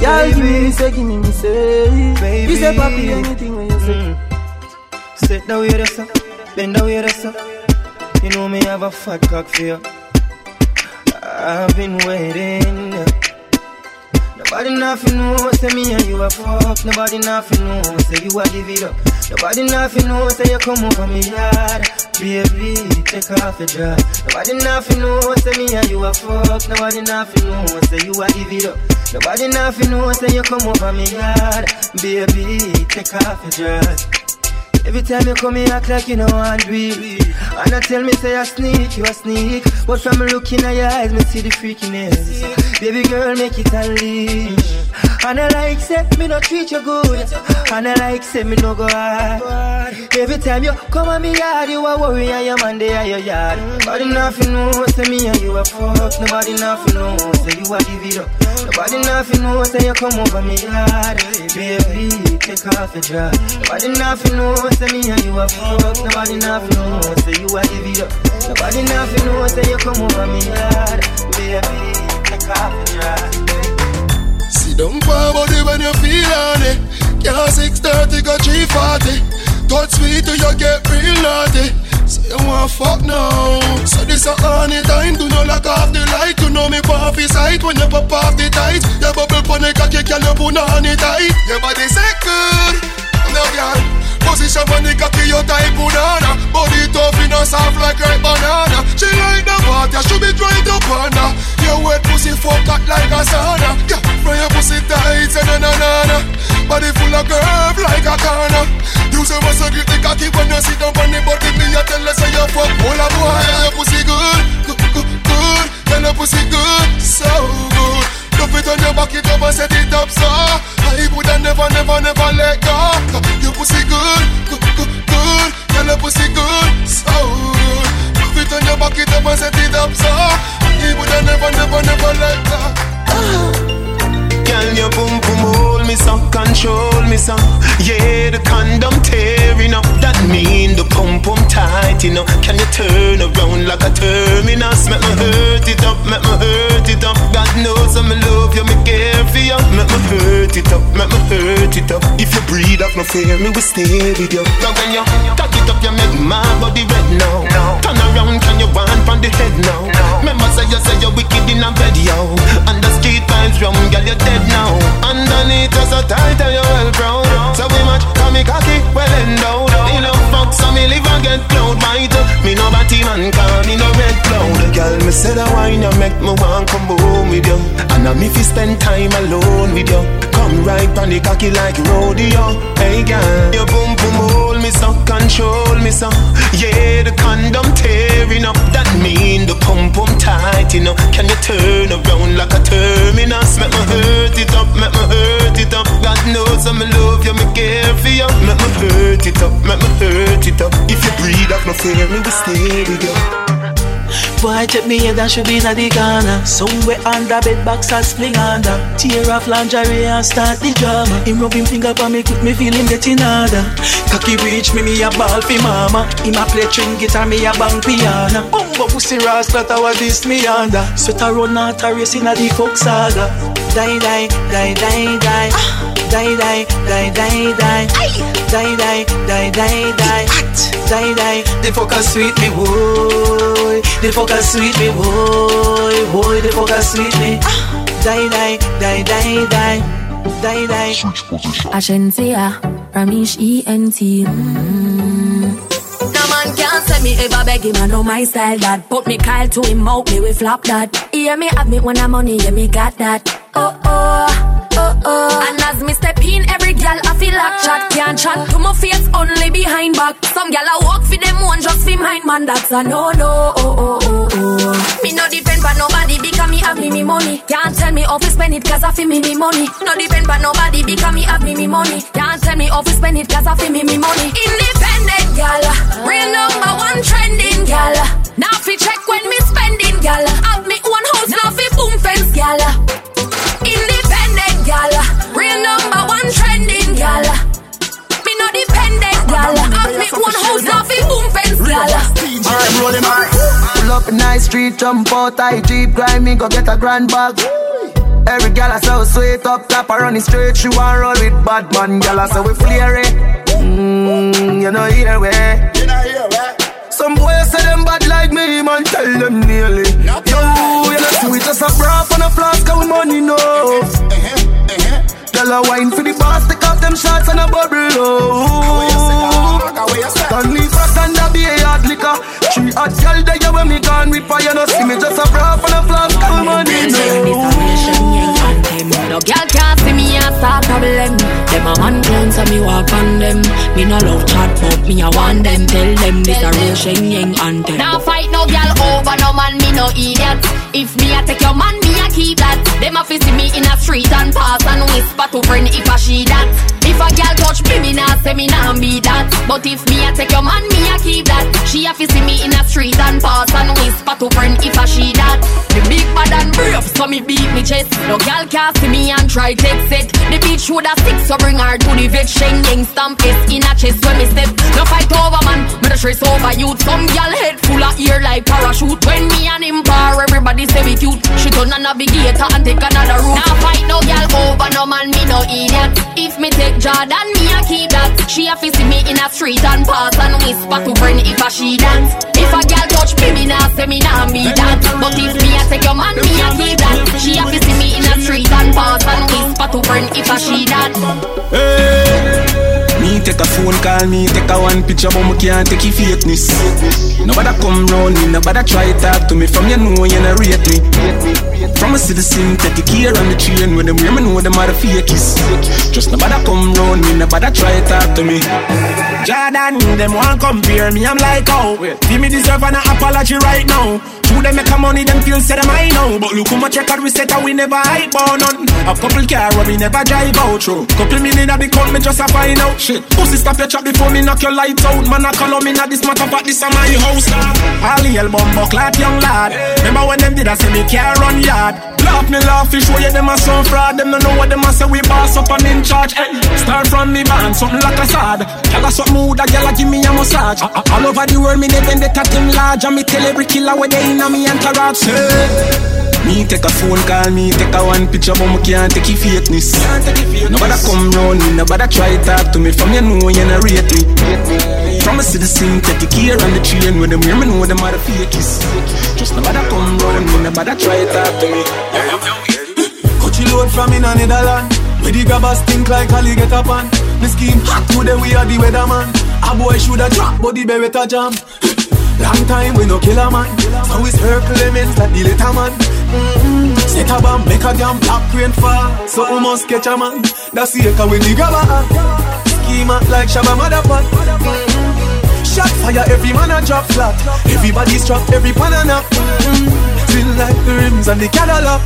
Y'all give me me say, give me me say. She say, papi, anything what you say. Mm. Sit down with us, bend down with us. You know me have a fat cock for you. I've been waiting. Nobody nothing know, say me and you a fuck. Nobody nothing know, say you a give it up. Nobody nothing know, say you come over me yard. Baby, take off your dress. Nobody nothing know, say me and you a fuck. Nobody nothing know, say you a give it up. Nobody nothing know, say you come over me yard. Baby, take off your dress. Every time you come, you act like you know want it. And I tell me say I sneak, you a sneak. But from looking at your eyes, me see the freakiness. Baby girl, make it unleash. And I like say me no treat you good. And I like say me no go hard. Every time you come at me yard, you a worry and your man they are your yard. Nobody nothing know, say me and you a fuck. Nobody nothing know, say you a give it up. Nobody nothing know, say you come over me yard. Baby, take off your dress. Nobody nothing know, say me and you a fuck. Nobody nothing know, say you a give it up. Nobody nothing know, say you come over me yard. Baby, take off your dress. See them poor body when you feel on it. Can't 630 go 340. Touch sweet till you get real naughty. So you want fuck now. So this a honey time. Do not lock off the light. You know me pop his sight when you pop off the tight. Your bubble pon the cocky, girl you put on it tight. Your body say good. No girl. Position on the cocky, your type banana. Body tough, in a soft like ripe banana. She like the water, she be right up on Your wet pussy fuck hot like a sauna. Yeah, from your pussy tight, say na na na. Body full of curve like a corner. You say must grip the cocky when you sit down on the body? Me a tell her say you fuck all a boy Your pussy good, good, good, good. Tell your pussy good, so good Love it on your back, it up and set it up so I woulda never, never, never let go. Your pussy good, good, good, good. Tell your pussy good, so good. Love it on your back, it up and set it up so I woulda never, never, never let go. Girl, your boom boom hold me some, control me some. Yeah, the condom tearing up. That mean the pump pump tight, you know. Can you turn around like a terminus? Make me hurt it up, make me hurt it up. God knows I'm love you, me care for you. Make me hurt it up, make me hurt it up. If you breathe up, no fear, me will stay with you. Now when you tuck it up, you make my body red now. Turn around, can you want from the head now? Remember say you say you're wicked in a bed, yo. And the street vibes from girl, you're dead now. Underneath us so tight and you're well proud. So we match, come me cocky, well endowed. Me love fuck, so me live and get cloud white. Me no batty man, call me no red cloud. Girl, me say the wine you make me want come home with you. And I'm if you spend time alone with you. Come right on the cocky like rodeo. Hey girl, your boom boom hold me so, control me so. Yeah, the condom tearing up. That mean the pump pump tight, you know. Can you turn around like a terminus? Up, make me hurt it up. If you breathe up, no fear, me will stay with. Boy, check me head and should be in the corner. Somewhere under bed box and sling under. Tear off lingerie and start the drama. Him rub him finger for me, quick me feel him getting harder. Cocky reach me, me a ball fi mama. Him a play string guitar, me a bang piano. Bumbo pussy rasta, that was this me under. Sweat a run out a race in the coke saga. Die, die, die, die, die. Die, die, die, die, die. Die, die, die, die, die. Die, die. The focus sweet me, boy. The focus sweet me, boy. Boy, the focus sweet me. Die, die, die, die, die. Die, die. Switch position. Shenseea, Romeich ENT. Mm. No man can't say me ever beg him, I know my style that. Put me Kyle to him out, me we flop that. Hear me have me when I'm money, yeah me got that. Oh, oh oh, oh oh. And as me step in, every gal I feel like chat can't chat to my face only behind back. Some gal I walk for them one just for mine, man. That's a no no. Oh oh oh oh. Me no depend but nobody because me have me me money. Can't tell me how to spend it cause I feel me me money. No depend but nobody because me have me me money. Can't tell me how to spend it cause I feel me me money. Independent gal, real number one trending gal. Now fi check when me spending gal. Have me one house now fi boom fence gal. Boom fence gal. Alright, roll him. Pull up in nice street, jump out, I jeep, grind me, go get a grand bag. Every gal I so sweet up top, I run it straight, she want roll with bad man, gal I say we flare it. Mmm, you know here way. You know here way. Some boys say them bad like me, man, tell them nearly. Yo, you know sweet as a bra on a flask, our money no. Uh-huh, uh-huh. Girl, I wine for the boss, take off them shots and a bubble. Oh, Stanley Frost and a be a hard liquor. Three hot girl there when me gone with fire, no see me just a bra on a flask, our money no. No girl can't see me and start problem. Them a man clown so me walk on them. Me no love chat but me a want them. Tell them this a real Shenseea anthem. Now fight no girl over no man, me no idiot. If me a take your man, me a keep that. Them a see me in a street and pass and whisper to friend if a she that. If a girl touch me, me nah say me nah be that. But if me a take your man, me a keep that. She a see me in a street and pass and whisper to friend if a she that. The big bad and brave, so me beat me chest. No girl can't see me and try take set. The bitch would a stick, so bring her to the vet. Shenseea stamp is in a chest when me step. No fight over man, me the stress over youth. Some girl head full of ear like parachute. When me and him par, everybody say we cute. She turn a navigator and take another route. Now fight no girl over no man, me no idiot. If me take Jordan, me a keep that. She a see me in a street and pass and whisper to friend if a she dance. If a girl touch me, me nah say me nah be that. But if me a take your man, me a keep if a she that. Me take a phone call, me take a one picture, but me can't take your fakeness. Nobody come round me, nobody try talk to me. From you know you not rate me. From a citizen, take a care on the train when them me know them are the fakies. Just nobody come round me, nobody try talk to me. Jordan, them want compare me, I'm like, oh, give me deserve an apology right now. True, them make a money, them feel them I know. But look how much record we set, and we never hype on none. A couple car we never drive out through. Couple million at the count, me just a find out shit. Pussy stop your chat before me knock your lights out. Man, I call me not this matter, but this is my house. All the album bucklat young lad. Remember when them did I say me care run yard? Laugh me laugh, show you them a some fraud. Them don't know what them a say. We boss up and in charge. Hey, start from me band, something like a sword. Tell us something mood, a gyal a give me a massage. A- a- All over the world, me they bend the them large. And me tell every killer where they in a me entourage. Say. Me take a phone call, me take a one picture, but me can't take it fakeness. Nobody come round me, nobody try talk to me. From you know you not rate me. From a citizen, take the care on the train with them. Hear me know them are the fakies. Just nobody come round me, nobody try talk to me. Coachy load from in a Where the grabbers think like Ali get up on. The scheme hot today we are the weatherman. A boy shoulda drop, but the beretta jam. Long time we no kill a man. So it's her Clemens like the letter man. Mm-hmm. Set a bomb, make a damn black rain fall. So we must catch a man. That's the echo when the grabber. Schema like Shabba Motherfuck. Shot fire, every man a drop flat. Everybody's trapped, every pan a knock. Feel like the rims and the Cadillac.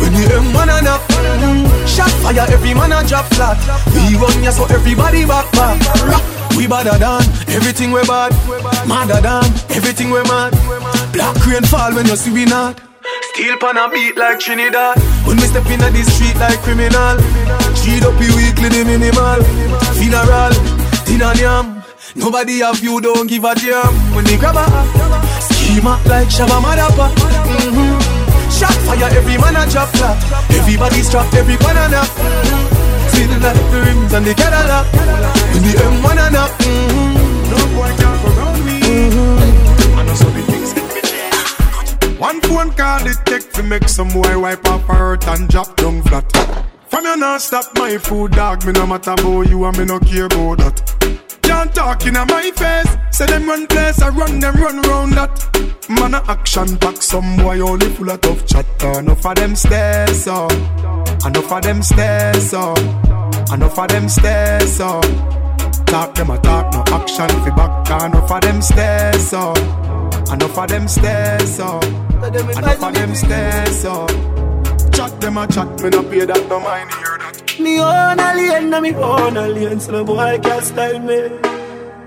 When the M1 a knock. Shot fire, every man a drop flat. We run ya so everybody back back. Rock. We badder than everything we bad. Madder than everything we mad. Black rain fall when you see we not. Steel pan a beat like Trinidad. When we step inna the street like criminal. Cheat up you weekly the minimal. Funeral, dinner yam. Nobody have you, don't give a damn. When they grab a schema like Shabba Madapa. Mm-hmm. Shot fire, every man a drop flat. Everybody's trapped, every banana. Feel like the rims and the Cadillac. When the M1 and up. Mm-hmm. No boy can go me. Mm-hmm. I know so things get me One phone call it take to make some boy wipe off hurt and drop down flat. From you not stop my food, dog. Me no matter about you and me no care about that. Can't talk in my face. Say them run place, I run them run round that. Man a action pack, some boy only full of tough chatter. Enough of them stairs, so. Enough of them stairs, so. Enough of them stairs, so. Talk them a talk, no action fi back. Enough of them stairs, so. Enough of them stairs, so. Enough of them stairs, so. Chat them a chat, me no pay that, no mind hear that. Me own alien, na me own alien, so no boy can't style me.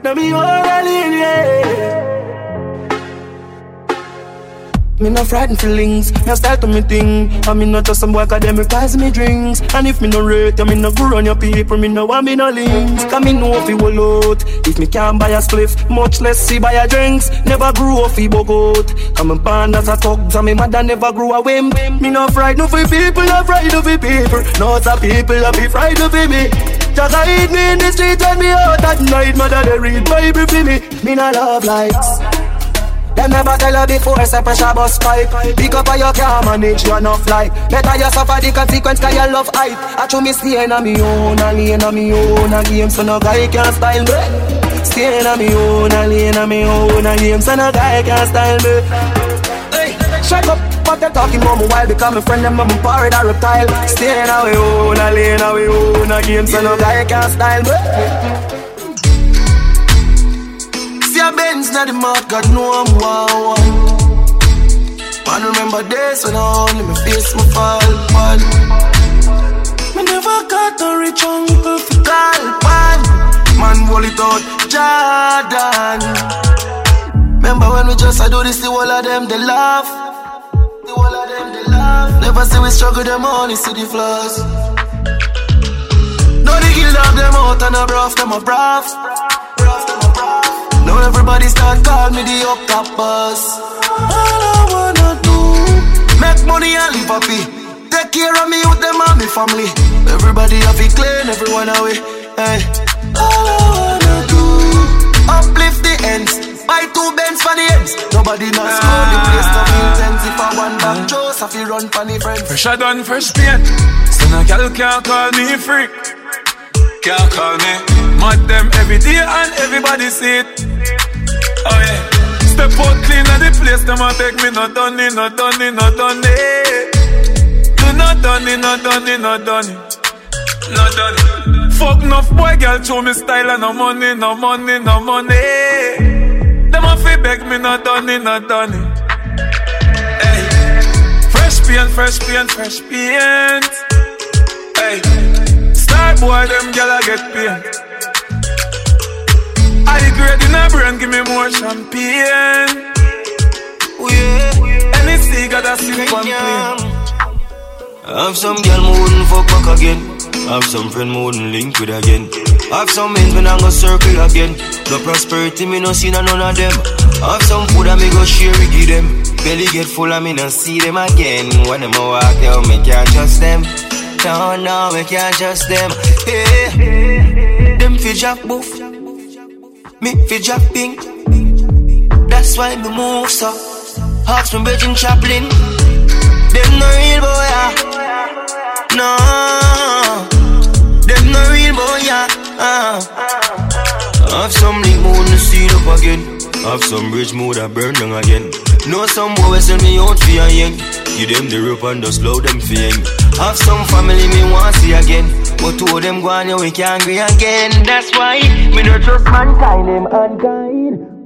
Na me own alien, yeah. Me no frightened feelings, me style to me thing. And me not just some boy cause them requires me drinks. And if me no rate, you me no go on your people Me no want me no links, cause me know you will out If me can't buy a spliff, much less see buy a drinks. Never grew up fi bug out Cause me born as a thugs and me mother never grew a whim Me no frightened for people, no frightened for people. No some people a be frightened for me. Just hide me in the street when me out at night. Mother they read Bible for me. Me no love likes them never tell you before, say pressure bus pipe Pick up on your car, manage you enough like Better you suffer the consequence cause you love hype I true me stay a me own, a lane a me own a game So no guy can style me Stay a me own, a lane a me own a game So no guy can style me Hey, shut up what they talking about me while Because my friend them a parrot a reptile Stay in a we own, a lane a we own a game So no guy can style me A Benz na the mouth, God know I'm wow. Man, remember days when I only me face my fall, fall. Me never got a rich uncle for call, pan. Man, roll it out, Jordan. Remember when we just I do this, the whole of them they laugh. The whole of them they laugh. Never see we struggle, them only see the flaws. No, they kill them out and I bruff them a bruff. Now everybody start call me the up top boss. All I wanna do, make money and live happy. Take care of me with them and me family. Everybody have it clean, everyone away. Hey. All I wanna do, uplift the ends. Buy two bends for the ends. Nobody not school, the place to be ah. intense. If I one back, Joseph, he run for the friends. Fresh I done fresh paint. So no girl can't call me freak. Can't call me. Mad them every day and everybody see it. Oh yeah. Step out clean at the place, them a take me not done it, not done it, not done it. Do not done it, not done it, not done it. Not done it. Fuck enough boy, girl, show me style and no money, no money, no money. Them a fi beg me, not done it, not done it. Fresh paint, fresh paint, fresh paint. Hey. Star boy, them gyal a get paint. I grade in a brain, give me more champagne. Oh yeah, NEC got a sip complain. Have some girl me wouldn't fuck back again. Have some friend me wouldn't link with again. Have some men when I go circle again. No prosperity me no see none of them. I have some food I me go share with give them. Belly get full I me no see them again. When them a walk out, me can't trust them. No, no, me can't trust them. Hey, them fi jack boof, me fi jack pink. That's why me move so. Hawks from Virgin Chaplin. Them no real boy, yeah. No, them no real boy, yeah. Uh. Have some link mood to see up again. Have some bridge mood that burn down again. Know some boy send me out for a yen. Give them the rope and just slow them for yen. Have some family me want see again. But two of them go on, yeah, we can't agree again. That's why me no trust mankind, them unkind.